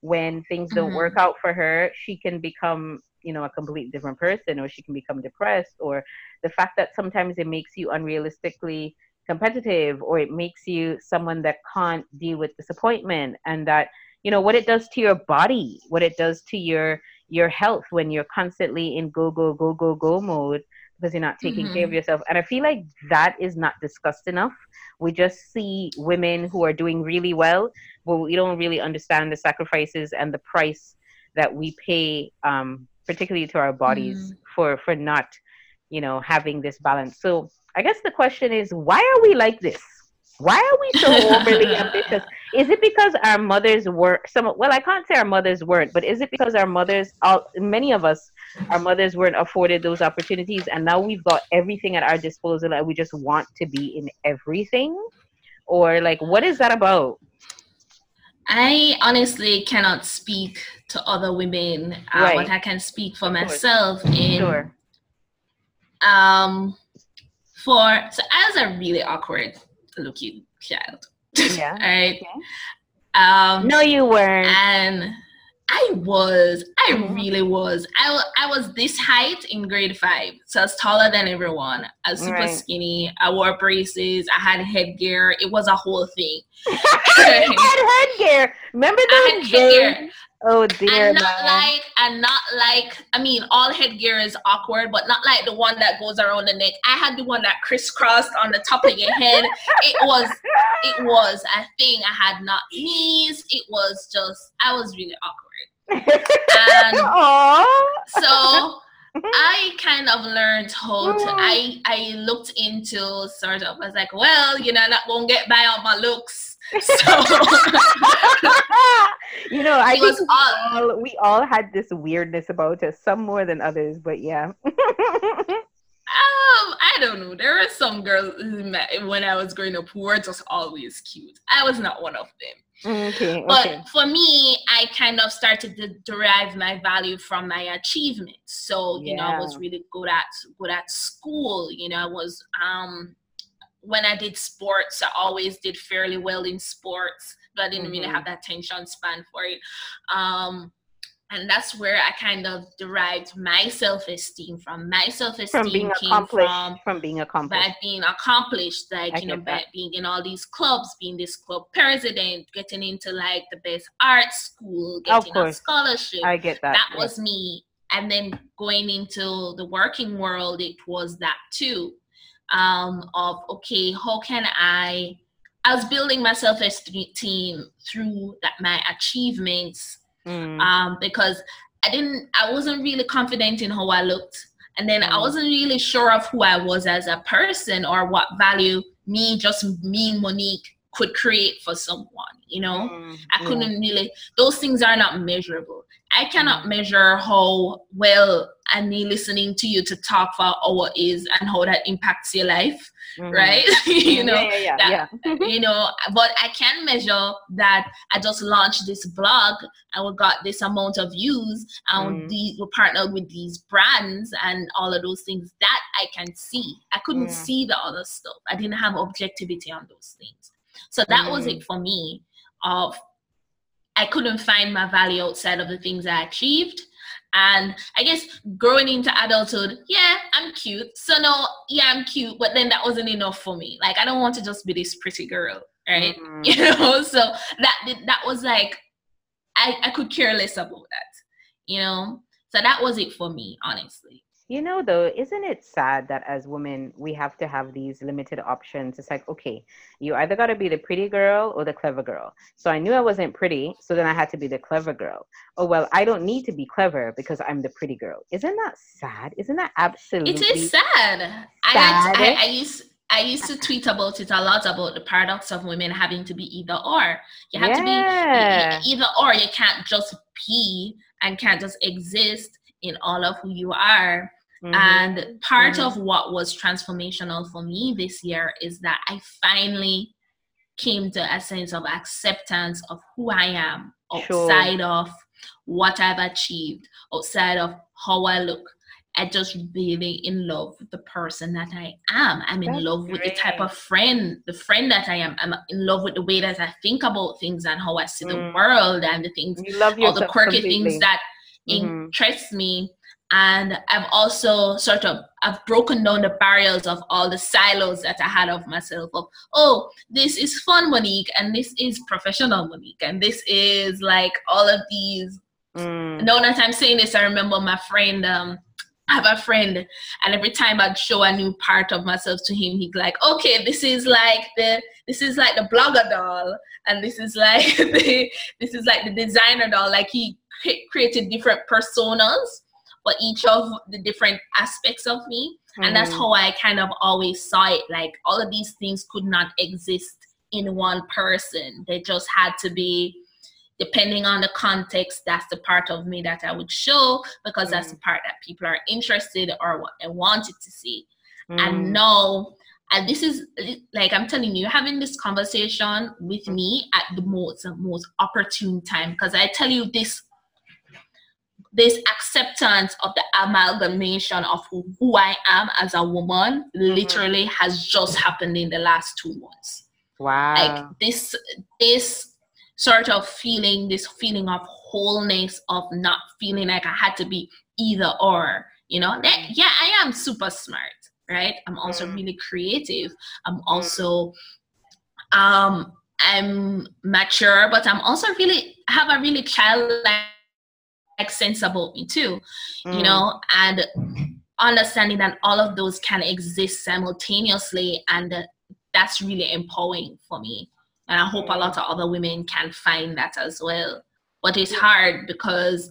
When things don't mm-hmm. work out for her, she can become, you know, a completely different person, or she can become depressed, or the fact that sometimes it makes you unrealistically competitive, or it makes you someone that can't deal with disappointment, and that you know what it does to your body, what it does to your your health when you're constantly in go go go go go mode because you're not taking mm-hmm. care of mm-hmm. yourself. And I feel like that is not discussed enough. We just see women who are doing really well, but we don't really understand the sacrifices and the price that we pay, um, particularly to our bodies, mm. for for not, you know, having this balance. So I guess the question is, why are we like this? Why are we so overly [LAUGHS] ambitious? Is it because our mothers were some? Well, I can't say our mothers weren't, but is it because our mothers, all, many of us, our mothers weren't afforded those opportunities, and now we've got everything at our disposal, and we just want to be in everything, or like, what is that about? I honestly cannot speak to other women, uh, right. but I can speak for myself. In, sure. Um, for so I was a really awkward looking child. [LAUGHS] Yeah. right. Okay. Um, no, you weren't. And I was. I mm-hmm. really was. I, I was this height in grade five. So I was taller than everyone. I was super right. skinny. I wore braces. I had headgear. It was a whole thing. [LAUGHS] [LAUGHS] you had headgear. Remember those days? Oh dear. And not man. like and not like I mean all headgear is awkward, but not like the one that goes around the neck. I had the one that crisscrossed on the top of your head. it was it was a thing. I had not knees. It was just I was really awkward. And [LAUGHS] so I kind of learned how to I I looked into sort of I was like, well, you know, I'm not gonna get by on my looks so [LAUGHS] you know, [LAUGHS] I think we all, we all had this weirdness about us, some more than others, but yeah. um, I don't know. There were some girls when I was growing up who were just always cute. I was not one of them. Okay, but okay. for me, I kind of started to derive my value from my achievements. So you yeah. know, I was really good at good at school. You know, I was um when I did sports, I always did fairly well in sports, but I didn't mm-hmm. really have that attention span for it. Um, and that's where I kind of derived my self esteem from. My self esteem from being accomplished. From, from being accomplished. By being accomplished, like I you know, by being in all these clubs, being this club president, getting into like the best art school, getting a scholarship. I get that. That was me. And then going into the working world, it was that too um, of okay, how can I? I was building my self esteem through that my achievements mm. um, because I didn't, I wasn't really confident in how I looked, and then mm. I wasn't really sure of who I was as a person or what value me, just me, Monique, could create for someone. You know, mm. I couldn't yeah. really. Those things are not measurable. I cannot mm. measure how well and me listening to you to talk for hour is and how that impacts your life, mm-hmm. right? [LAUGHS] you know, yeah, yeah, that, yeah. [LAUGHS] you know, but I can measure that I just launched this blog and we got this amount of views and mm. we partnered with these brands and all of those things that I can see. I couldn't see the other stuff. I didn't have objectivity on those things. So that mm. was it for me of I couldn't find my value outside of the things I achieved. And I guess growing into adulthood, yeah, I'm cute. So no, yeah, I'm cute, but then that wasn't enough for me. Like I don't want to just be this pretty girl. right? Mm-hmm. [LAUGHS] You know, so that that was like I, I could care less about that, you know. So that was it for me, honestly. You know, though, isn't it sad that as women we have to have these limited options? It's like, okay, you either got to be the pretty girl or the clever girl. So I knew I wasn't pretty, so then I had to be the clever girl. Oh well, I don't need to be clever because I'm the pretty girl. Isn't that sad? Isn't that absolutely? It is sad. sad? I, I, I used I used to tweet about it a lot about the paradox of women having to be either or. You have yeah. to be either or. You can't just be and can't just exist in all of who you are. Mm-hmm. And part mm-hmm. of what was transformational for me this year is that I finally came to a sense of acceptance of who I am outside sure. of what I've achieved, outside of how I look. I just really in love with the person that I am. I'm in That's love great. with the type of friend, the friend that I am. I'm in love with the way that I think about things and how I see mm. the world and the things, you love all the quirky completely. things that mm-hmm. interest me and i've also sort of i've broken down the barriers of all the silos that i had of myself of oh this is fun monique and this is professional monique and this is like all of these mm. now that i'm saying this i remember my friend um I have a friend, and every time I'd show a new part of myself to him, he'd like, "Okay, this is like the this is like the blogger doll, and this is like [LAUGHS] the this is like the designer doll." Like he created different personas for each of the different aspects of me. Mm-hmm. And that's mm. how I kind of always saw it. Like all of these things could not exist in one person. They just had to be depending on the context, that's the part of me that I would show because mm-hmm. that's the mm. part that people are interested or what they wanted to see. Mm-hmm. And now and this is like i'm telling you having this conversation with me at the most most opportune time because i tell you this this acceptance of the amalgamation of who, who I am as a woman mm-hmm. literally has just happened in the last two months. Wow. Like this this sort of feeling, this feeling of wholeness of not feeling like I had to be either or, you know. That, mm-hmm. yeah, I am super smart, right? I'm also mm. really creative. I'm mm-hmm. also um I'm mature, but I'm also really have a really childlike sense about me too mm. you know and understanding that all of those can exist simultaneously and that's really empowering for me. And i hope a lot of other women can find that as well. But it's hard because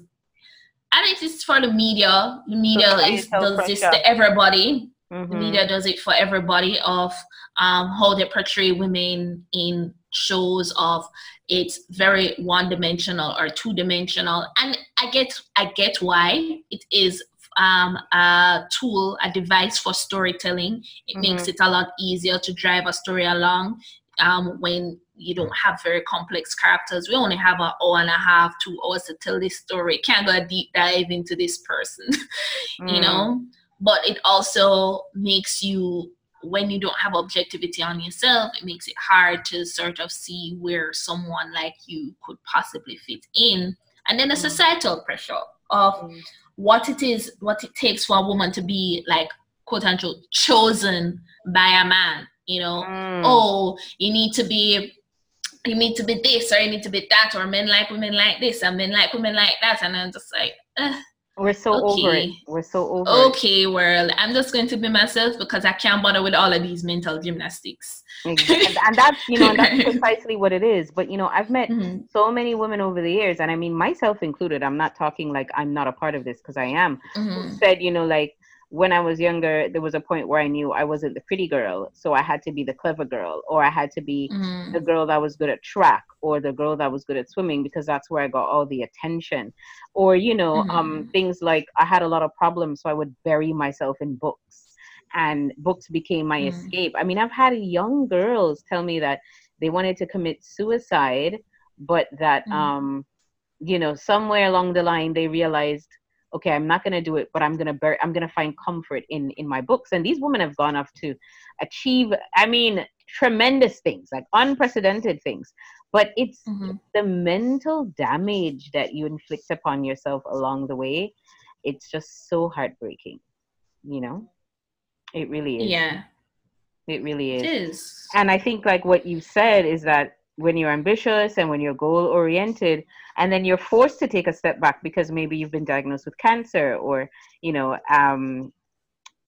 and it is for the media. The media is, does this to everybody. Mm-hmm. the media does it for everybody of um, how they portray women in shows of it's very one dimensional or two dimensional and i get i get why it is um, a tool a device for storytelling. It mm-hmm. makes it a lot easier to drive a story along um, when you don't have very complex characters. We only have an hour and a half two hours to tell this story. Can't go a deep dive into this person [LAUGHS] mm. you know? But it also makes you when you don't have objectivity on yourself, it makes it hard to sort of see where someone like you could possibly fit in. And then the mm. societal pressure of mm. what it is, what it takes for a woman to be like quote unquote chosen by a man. You know, mm. oh, you need to be you need to be this or you need to be that or men like women like this and men like women like that and I'm just like we're so okay. over it. We're so over okay, it. well, I'm just going to be myself because I can't bother with all of these mental gymnastics. and, and, that's, you know, that's [LAUGHS] precisely what it is. But, you know, I've met mm-hmm. so many women over the years, and I mean, myself included. I'm not talking like I'm not a part of this because I am. Mm-hmm. said, you know, like, when I was younger, there was a point where I knew I wasn't the pretty girl, so I had to be the clever girl, or I had to be mm. the girl that was good at track, or the girl that was good at swimming, because that's where I got all the attention. Or you know, mm-hmm. um, things like I had a lot of problems, so I would bury myself in books, and books became my mm. escape. I mean, I've had young girls tell me that they wanted to commit suicide, but that mm. um, you know, somewhere along the line they realized okay i'm not going to do it but i'm going to bear i'm going to find comfort in in my books and these women have gone off to achieve i mean tremendous things like unprecedented things but it's mm-hmm. the mental damage that you inflict upon yourself along the way it's just so heartbreaking you know it really is yeah It really is. It is. And I think like what you said is that when you're ambitious and when you're goal oriented and then you're forced to take a step back because maybe you've been diagnosed with cancer or you know um,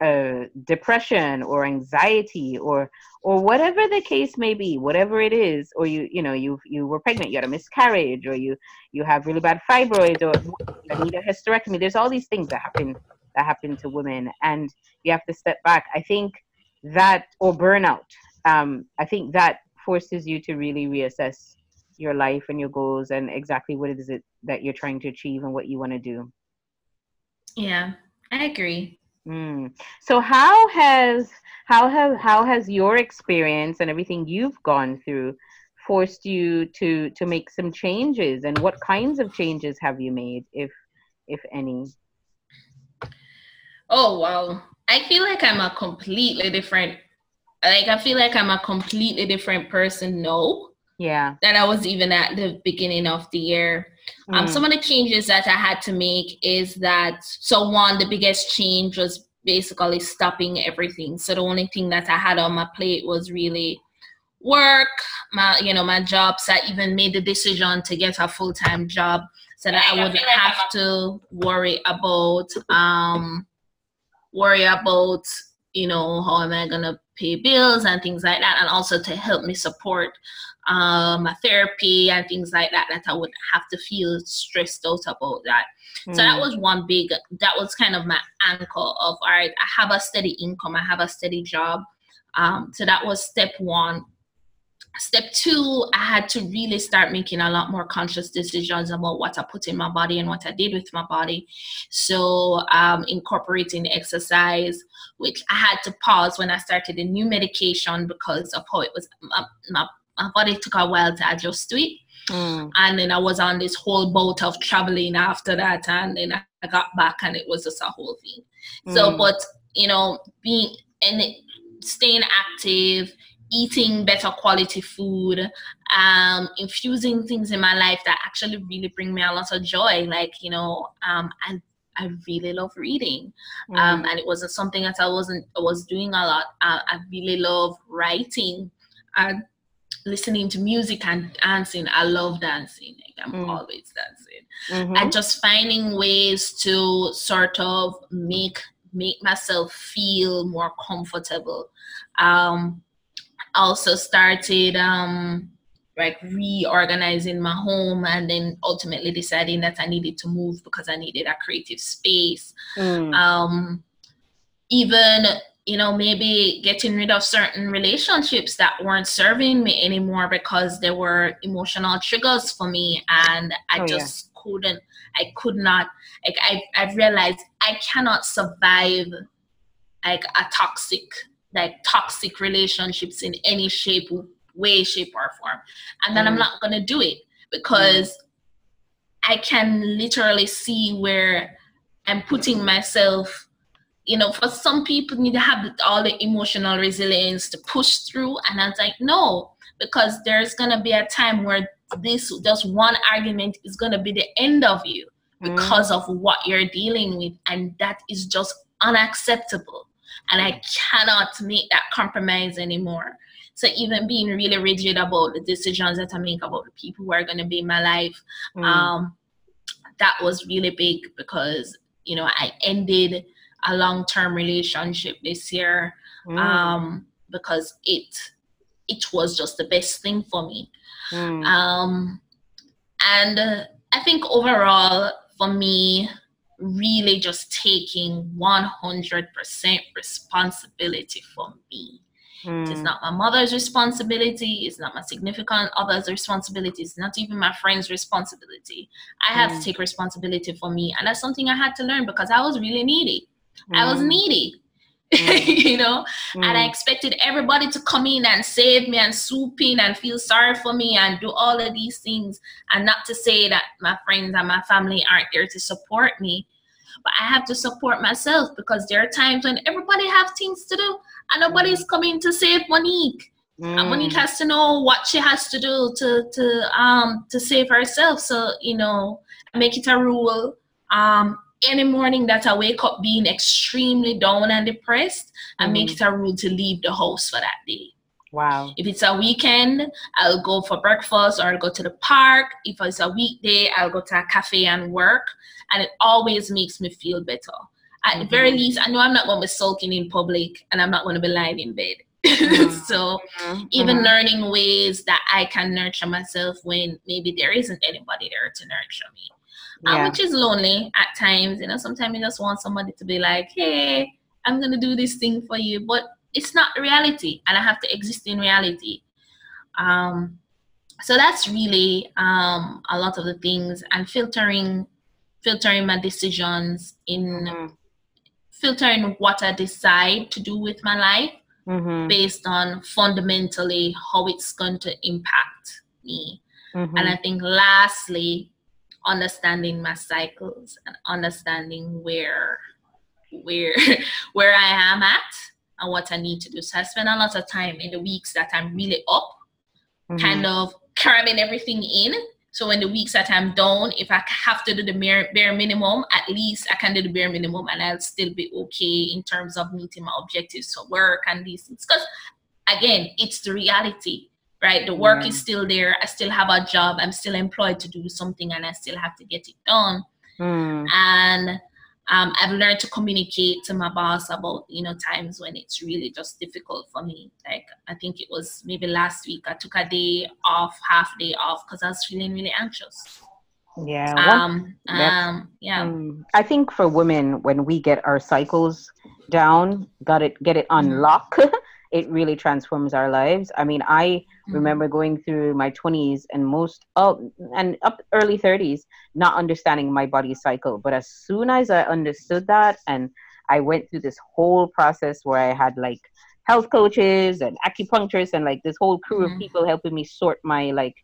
uh, depression or anxiety or or whatever the case may be whatever it is or you you know you you were pregnant you had a miscarriage or you you have really bad fibroids or you need a hysterectomy. There's all these things that happen that happen to women and you have to step back. I think that or burnout. Um, i think that forces you to really reassess your life and your goals and exactly what it is it that you're trying to achieve and what you want to do. Yeah, I agree. Mm. So how has how have how has your experience and everything you've gone through forced you to to make some changes and what kinds of changes have you made if if any? Oh wow. I feel like I'm a completely different like I feel like I'm a completely different person now. Yeah. That I was even at the beginning of the year. Um, mm. Um, some of the changes that I had to make is that so one, the biggest change was basically stopping everything. So the only thing that I had on my plate was really work, my you know, my job. So I even made the decision to get a full time job so that I wouldn't have to worry about um worry about you know, how am I gonna pay bills and things like that, and also to help me support um, my therapy and things like that, that I would have to feel stressed out about that. Mm. So that hmm. was one big, that was kind of my anchor of, all right, I have a steady income, I have a steady job. Um, so that was step one step two, I had to really start making a lot more conscious decisions about what I put in my body and what I did with my body. So, um, incorporating exercise, which I had to pause when I started a new medication because of how it was, my, my, my body took a while to adjust to it. Mm. And then I was on this whole boat of traveling after that, and then I got back, and it was just a whole thing. Mm. So, but you know, being and staying active, eating better quality food, um, infusing things in my life that actually really bring me a lot of joy. Like, you know, um, I, I really love reading. Mm. Um, and it wasn't something that I wasn't, I was doing a lot. Uh, I really love writing and listening to music and dancing. I love dancing. Like, I'm mm. always dancing. Mm-hmm. And just finding ways to sort of make make myself feel more comfortable. Um, also started um like reorganizing my home and then ultimately deciding that I needed to move because I needed a creative space. Mm. Um, even, you know, maybe getting rid of certain relationships that weren't serving me anymore because they were emotional triggers for me and I oh, just yeah. couldn't, I could not, like, I, I've realized I cannot survive like a toxic like toxic relationships in any shape, way, shape, or form. And then mm. I'm not gonna do it because mm. I can literally see where I'm putting myself. You know, for some people need to have all the emotional resilience to push through, and I was like, no, because there's gonna be a time where this just one argument is gonna be the end of you mm. because mm. of what you're dealing with, and that is just unacceptable and I cannot make that compromise anymore. So even being really rigid about the decisions that I make about the people who are going to be in my life, mm. um, that was really big because you know I ended a long-term relationship this year mm. um, because it it was just the best thing for me. Mm. Um, and uh, I think overall for me, really just taking 100% responsibility for me. Mm. It's not my mother's responsibility. It's not my significant other's responsibility. It's not even my friend's responsibility. I have mm. to take responsibility for me. And that's something I had to learn because I was really needy. Mm. I was mm. needy. Mm. [LAUGHS] you know and i mm. expected everybody to come in and save me and swoop in and feel sorry for me and do all of these things and not to say that my friends and my family aren't there to support me but I have to support myself because there are times when everybody have things to do and nobody's mm. coming to save Monique. Mm. And Monique has to know what she has to do to to um to save herself. So you know, make it a rule. Um, any morning that I wake up being extremely down and depressed, mm-hmm. I make mm-hmm. it a rule to leave the house for that day. Wow. If it's a weekend, I'll go for breakfast or I'll go to the park. If it's a weekday, I'll go to a cafe and work. And it always makes me feel better. At mm-hmm. the very least, I know I'm not going to be sulking in public and I'm not going to be lying in bed. [LAUGHS] Mm-hmm. so mm-hmm. even mm-hmm. learning ways that I can nurture myself when maybe there isn't anybody there to nurture me. Yeah. Um, which is lonely at times. You know, sometimes you just want somebody to be like, hey, I'm going to do this thing for you. But it's not reality and I have to exist in reality. Um, so that's really um, a lot of the things and filtering filtering my decisions in mm-hmm. filtering what I decide to do with my life mm-hmm. based on fundamentally how it's going to impact me. Mm-hmm. And I think lastly, understanding my cycles and understanding where where [LAUGHS] where I am at and what I need to do. So I spend a lot of time in the weeks that I'm really up, mm-hmm. kind of cramming everything in. So in the weeks that I'm down, if I have to do the bare, bare minimum, at least I can do the bare minimum and I'll still be okay in terms of meeting my objectives for work and these things. Because again, it's the reality, right? The work yeah. is still there. I still have a job. I'm still employed to do something and I still have to get it done. Mm. And um, I've learned to communicate to my boss about you know times when it's really just difficult for me. Like I think it was maybe last week I took a day off, half day off because I was feeling really anxious. Yeah. Um. Um. Yeah. Um, I think for women, when we get our cycles down, got it, get it on mm-hmm. lock. [LAUGHS] it really transforms our lives. I mean, I mm-hmm. remember going through my 20s and most oh and up early 30s not understanding my body cycle, but as soon as I understood that and I went through this whole process where I had like health coaches and acupuncturists and like this whole crew mm-hmm. of people helping me sort my like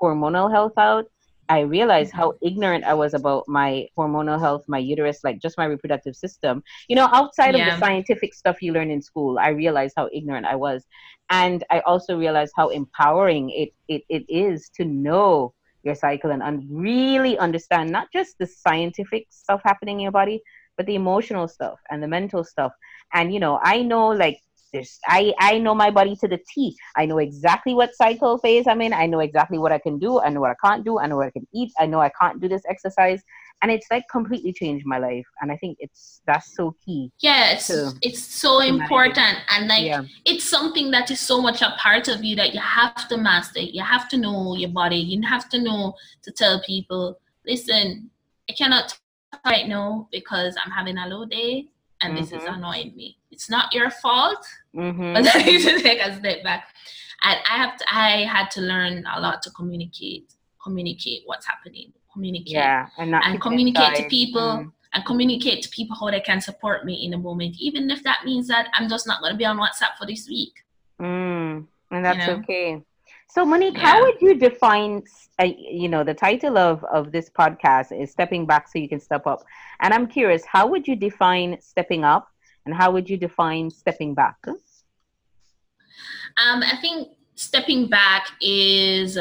hormonal health out I realized how mm-hmm. ignorant I was about my hormonal health, my uterus, like just my reproductive system. You know, outside yeah. of the scientific stuff you learn in school, I realized how ignorant I was. And I also realized how empowering it, it, it is to know your cycle and un- really understand not just the scientific stuff happening in your body, but the emotional stuff and the mental stuff. And, you know, I know like there's I I know my body to the T. I know exactly what cycle phase I'm in. I know exactly what I can do. I know what I can't do. I know what I can eat. I know I can't do this exercise. And it's like completely changed my life. And I think it's that's so key. Yeah, it's, it's so important. And like yeah. it's something that is so much a part of you that you have to master. You have to know your body. You have to know to tell people, listen, I cannot right now because I'm having a low day and mm-hmm. this is mm-hmm. annoying me. It's not your fault, mm-hmm. but I need to take a step back. And I have to, I had to learn a lot to communicate, communicate what's happening, communicate, yeah, and, and communicate to people. Mm. And communicate to people how they can support me in a moment, even if that means that I'm just not going to be on WhatsApp for this week. Mm, and that's you know? okay. So, Monique, yeah. how would you define, uh, you know, the title of, of this podcast is Stepping Back So You Can Step Up. And I'm curious, how would you define stepping up and how would you define stepping back? Um, I think stepping back is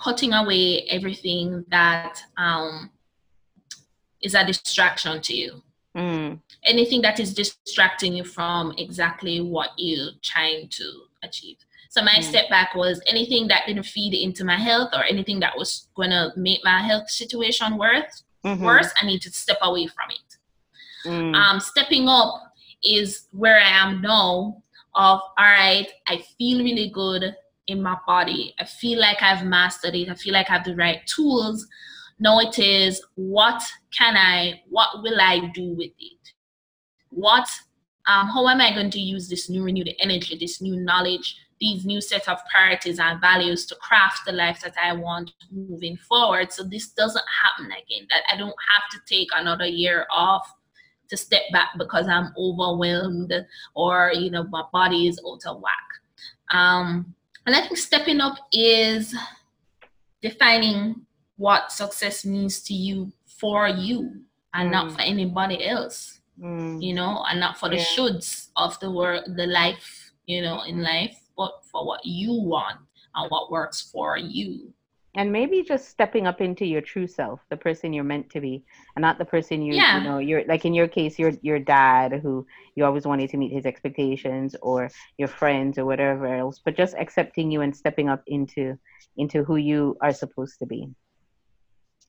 cutting away everything that um, is a distraction to you. Mm. Anything that is distracting you from exactly what you're trying to achieve. So my mm. step back was anything that didn't feed into my health or anything that was going to make my health situation worse. Mm-hmm. Worse, I need to step away from it. Mm. Um, stepping up is where I am now. Of all right, I feel really good in my body. I feel like I've mastered it. I feel like I have the right tools. Now it is what can I, what will I do with it? What, um, how am I going to use this new renewed energy, this new knowledge these new set of priorities and values to craft the life that I want moving forward. So this doesn't happen again. That I don't have to take another year off to step back because I'm overwhelmed or you know my body is out of whack. Um, and I think stepping up is defining what success means to you for you and mm. not for anybody else. Mm. You know, and not for the yeah. shoulds of the world, the life, you know, in life but for what you want and what works for you. And maybe just stepping up into your true self the person you're meant to be and not the person you yeah. you know you're like in your case your your dad who you always wanted to meet his expectations or your friends or whatever else but just accepting you and stepping up into into who you are supposed to be.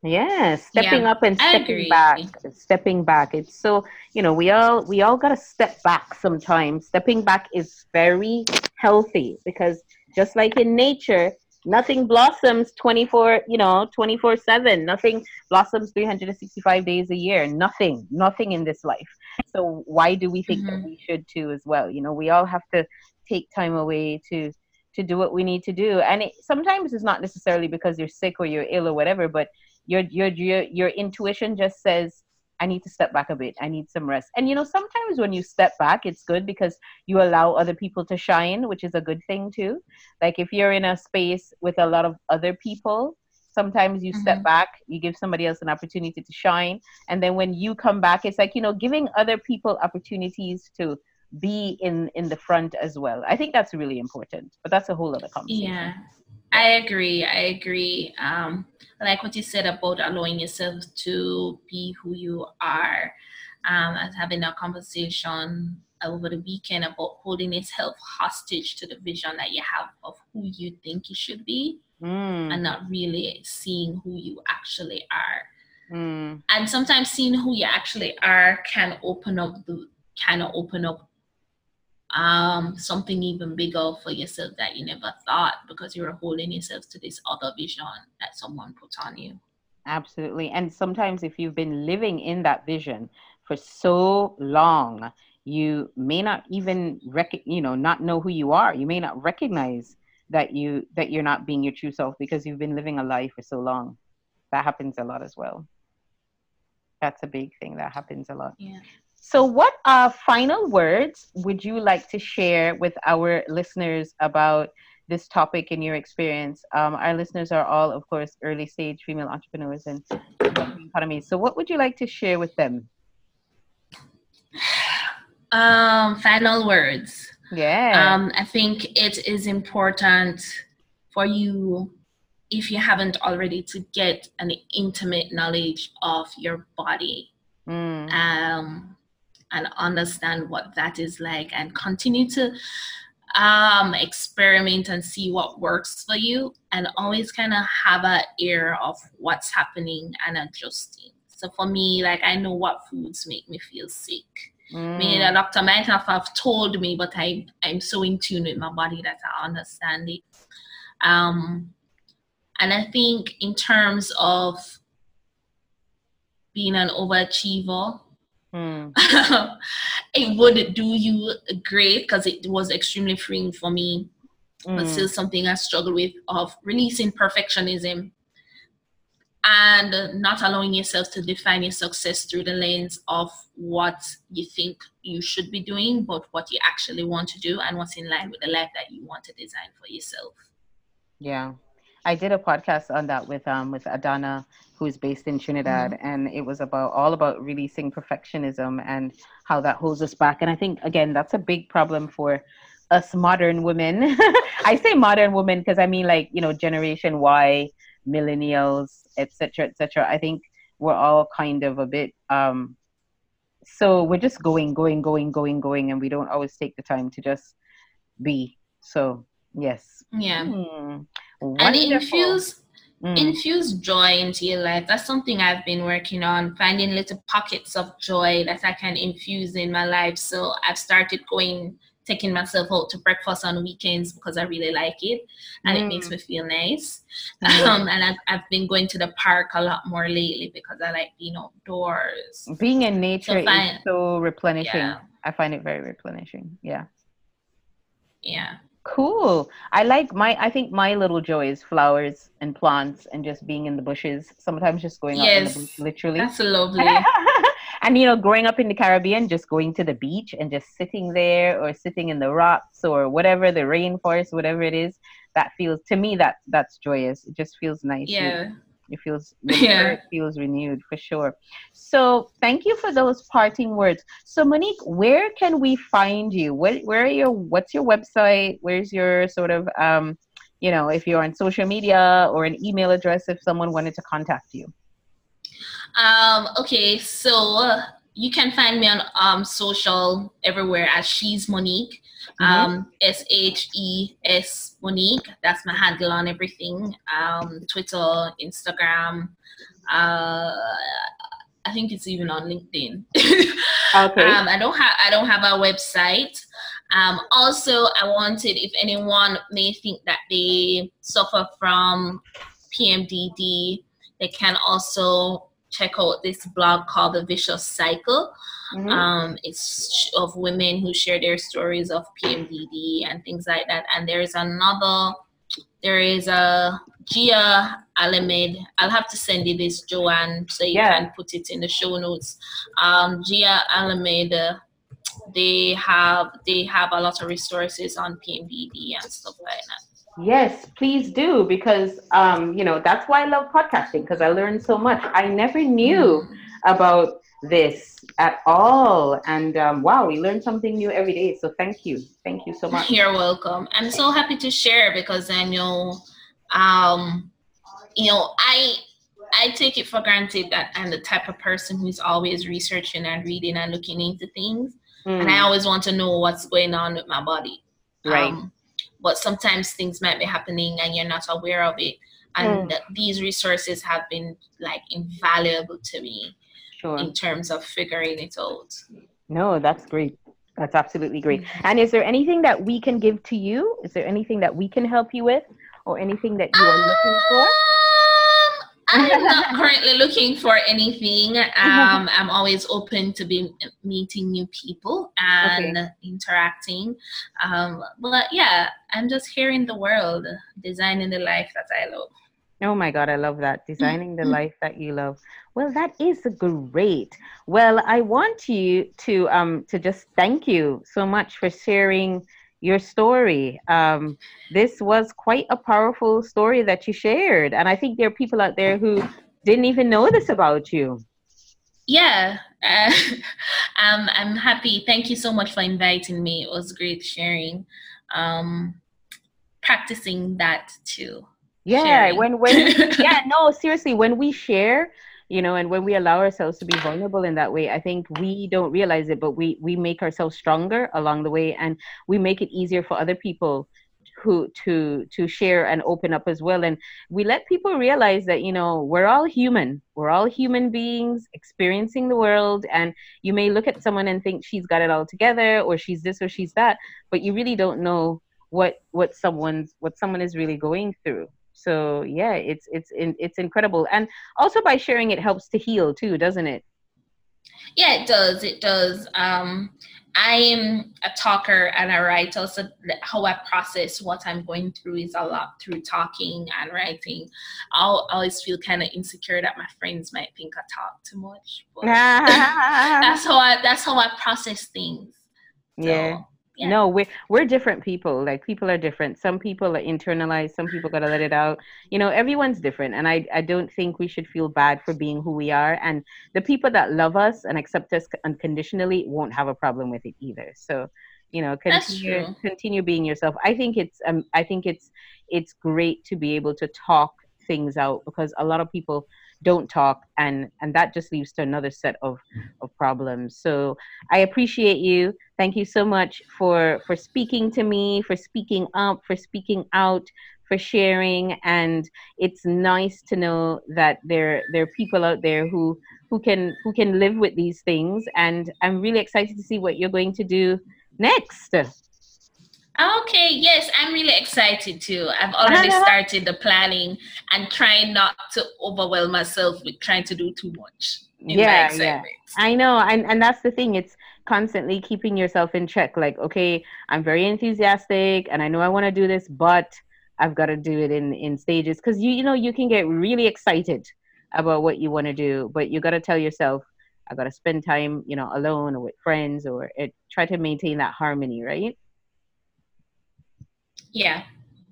Yeah stepping yeah, up and stepping back stepping back. It's so you know we all we all got to step back sometimes. Stepping back is very healthy because just like in nature nothing blossoms 24 you know 24 7 nothing blossoms 365 days a year. Nothing nothing in this life. So why do we think mm-hmm. that we should too as well? You know we all have to take time away to to do what we need to do. And it, sometimes it's not necessarily because you're sick or you're ill or whatever but your your your your intuition just says I need to step back a bit. I need some rest. And you know, sometimes when you step back, it's good because you allow other people to shine, which is a good thing too. Like if you're in a space with a lot of other people, sometimes you mm-hmm. step back, you give somebody else an opportunity to shine. And then when you come back, it's like, you know, giving other people opportunities to be in in the front as well. I think that's really important. But that's a whole other conversation. Yeah. I agree. I agree. Um, like what you said about allowing yourself to be who you are. Um, as having a conversation over the weekend about holding yourself hostage to the vision that you have of who you think you should be, mm. and not really seeing who you actually are. Mm. And sometimes seeing who you actually are can open up the kind of open up um, something even bigger for yourself that you never thought because you were holding yourself to this other vision that someone put on you. Absolutely. And sometimes, if you've been living in that vision for so long, you may not even rec- you know not know who you are. You may not recognize that you that you're not being your true self because you've been living a life for so long. That happens a lot as well. That's a big thing that happens a lot. Yeah. So, what uh, final words would you like to share with our listeners about this topic in your experience? Um, our listeners are all, of course, early stage female entrepreneurs and economy. So, what would you like to share with them? Um, final words. Yeah. Um, I think it is important for you, if you haven't already, to get an intimate knowledge of your body. Mm. Um, and understand what that is like and continue to um, experiment and see what works for you and always kind of have an ear of what's happening and adjusting. So for me, like I know what foods make me feel sick. Mm. Maybe the doctor might have, have told me, but I I'm so in tune with my body that I understand it. Um, and I think in terms of being an overachiever, Mm. [LAUGHS] it would do you great because it was extremely freeing for me, mm. but still something I struggle with of releasing perfectionism and not allowing yourself to define your success through the lens of what you think you should be doing, but what you actually want to do and what's in line with the life that you want to design for yourself. Yeah. I did a podcast on that with um with Adana, who's based in Trinidad, mm-hmm. and it was about all about releasing perfectionism and how that holds us back. And I think again that's a big problem for us modern women. [LAUGHS] I say modern women because I mean like you know Generation Y, millennials, etc., etc. I think we're all kind of a bit um so we're just going, going, going, going, going, and we don't always take the time to just be. So yes. Yeah. Hmm. Wonderful. and infuse mm. infuse joy into your life that's something i've been working on finding little pockets of joy that i can infuse in my life so i've started going taking myself out to breakfast on weekends because I really like it and mm. it makes mm. me feel nice. Mm. Um, and I've, I've, been going to the park a lot more lately because I like being outdoors. Being in nature so find, is so replenishing. Yeah. I find it very replenishing. Yeah. Yeah. Cool. I like my I think my little joy is flowers and plants and just being in the bushes. Sometimes just going yes, out in the bush literally. That's lovely. [LAUGHS] and you know, growing up in the Caribbean, just going to the beach and just sitting there or sitting in the rocks or whatever, the rainforest, whatever it is, that feels to me that that's joyous. It just feels nice. Yeah. It feels [LAUGHS] yeah. it feels renewed for sure. So thank you for those parting words. So Monique, where can we find you? Where where are your what's your website? Where's your sort of um you know, if you're on social media or an email address if someone wanted to contact you? Um, okay, so you can find me on um, social everywhere as She's Monique. Mm-hmm. Um, S H E S Monique. That's my handle on everything. Um, Twitter, Instagram. Uh, I think it's even on LinkedIn. [LAUGHS] okay. Um, I don't have I don't have a website. Um, also, I wanted if anyone may think that they suffer from PMDD, they can also check out this blog called The Vicious Cycle. Mm-hmm. Um, it's of women who share their stories of PMDD and things like that. And there's another, there is a Gia Allemand. I'll have to send you this, Joanne, so you yeah. can put it in the show notes. Um, Gia Allemand, they have they have a lot of resources on PMDD and stuff like that. Yes, please do because um, you know that's why I love podcasting because I learned so much. I never knew mm. about this at all, and um, wow, we learn something new every day. So thank you, thank you so much. [LAUGHS] You're welcome. I'm so happy to share because I know, um, you know, I I take it for granted that I'm the type of person who's always researching and reading and looking into things, mm. and I always want to know what's going on with my body. Right. Um, but sometimes things might be happening and you're not aware of it. And mm. these resources have been like invaluable to me sure. in terms of figuring it out. No that's great. That's absolutely great. Mm-hmm. and is there anything that we can give to you? Is there anything that we can help you with or anything that you are looking for I'm not currently looking for anything. Um, [LAUGHS] I'm always open to be meeting new people and okay. interacting. Um, but yeah, I'm just here in the world, designing the life that I love. Oh my God, I love that. [LAUGHS] Designing the life that you love. Well, that is great. Well, I want you to um to just thank you so much for sharing your story. Um, this was quite a powerful story that you shared. And I think there are people out there who didn't even know this about you. Yeah, uh, [LAUGHS] um, I'm happy. Thank you so much for inviting me. It was great sharing, um, practicing that too. Yeah, sharing. when when [LAUGHS] yeah, no, seriously, when we share, you know and when we allow ourselves to be vulnerable in that way i think we don't realize it but we we make ourselves stronger along the way and we make it easier for other people who to to share and open up as well. And we let people realize that you know we're all human. We're all human beings experiencing the world and you may look at someone and think she's got it all together or she's this or she's that but you really don't know what what someone's what someone is really going through so yeah it's it's it's incredible. And also by sharing it helps to heal too doesn't it? Yeah it does it does. Um i am a talker and a writer so how i process what i'm going through is a lot through talking and writing. I'll always feel kind of insecure that my friends might think i talk too much but [LAUGHS] [LAUGHS] that's how i that's how i process things. So. yeah yeah. no we're we're different people like people are different. Some people are internalized some people gotta let it out. You know everyone's different and i i don't think we should feel bad for being who we are and the people that love us and accept us unconditionally won't have a problem with it either. So you know continue continue being yourself. I think it's um i think it's it's great to be able to talk things out because a lot of people don't talk and and that just leads to another set of of problems. So i appreciate you. Thank you so much for for speaking to me for speaking up for speaking out for sharing. And it's nice to know that there there are people out there who who can who can live with these things. And i'm really excited to see what you're going to do next Okay, yes, I'm really excited too. I've already started the planning and trying not to overwhelm myself with trying to do too much. yeah, yeah. I know, and and that's the thing. It's constantly keeping yourself in check. Like, okay, I'm very enthusiastic, and I know I want to do this, but I've got to do it in in stages because you you know you can get really excited about what you want to do, but you got to tell yourself, I got to spend time, you know, alone or with friends, or it, try to maintain that harmony, right? Yeah.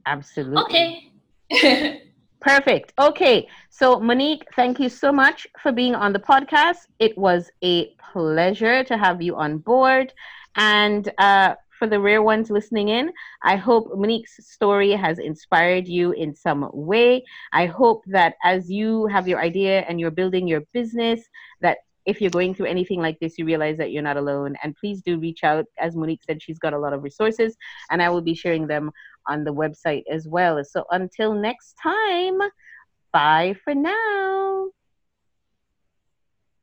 Absolutely. Okay. [LAUGHS] Perfect. Okay. So, Monique, thank you so much for being on the podcast. It was a pleasure to have you on board. And uh, for for the rare ones listening in. I hope Monique's story has inspired you in some way. I hope that as you have your idea and you're building your business, that if you're going through anything like this, you realize that you're not alone. And please do reach out. As Monique said, she's got a lot of resources, and I will be sharing them on the website as well. So until next time, bye for now.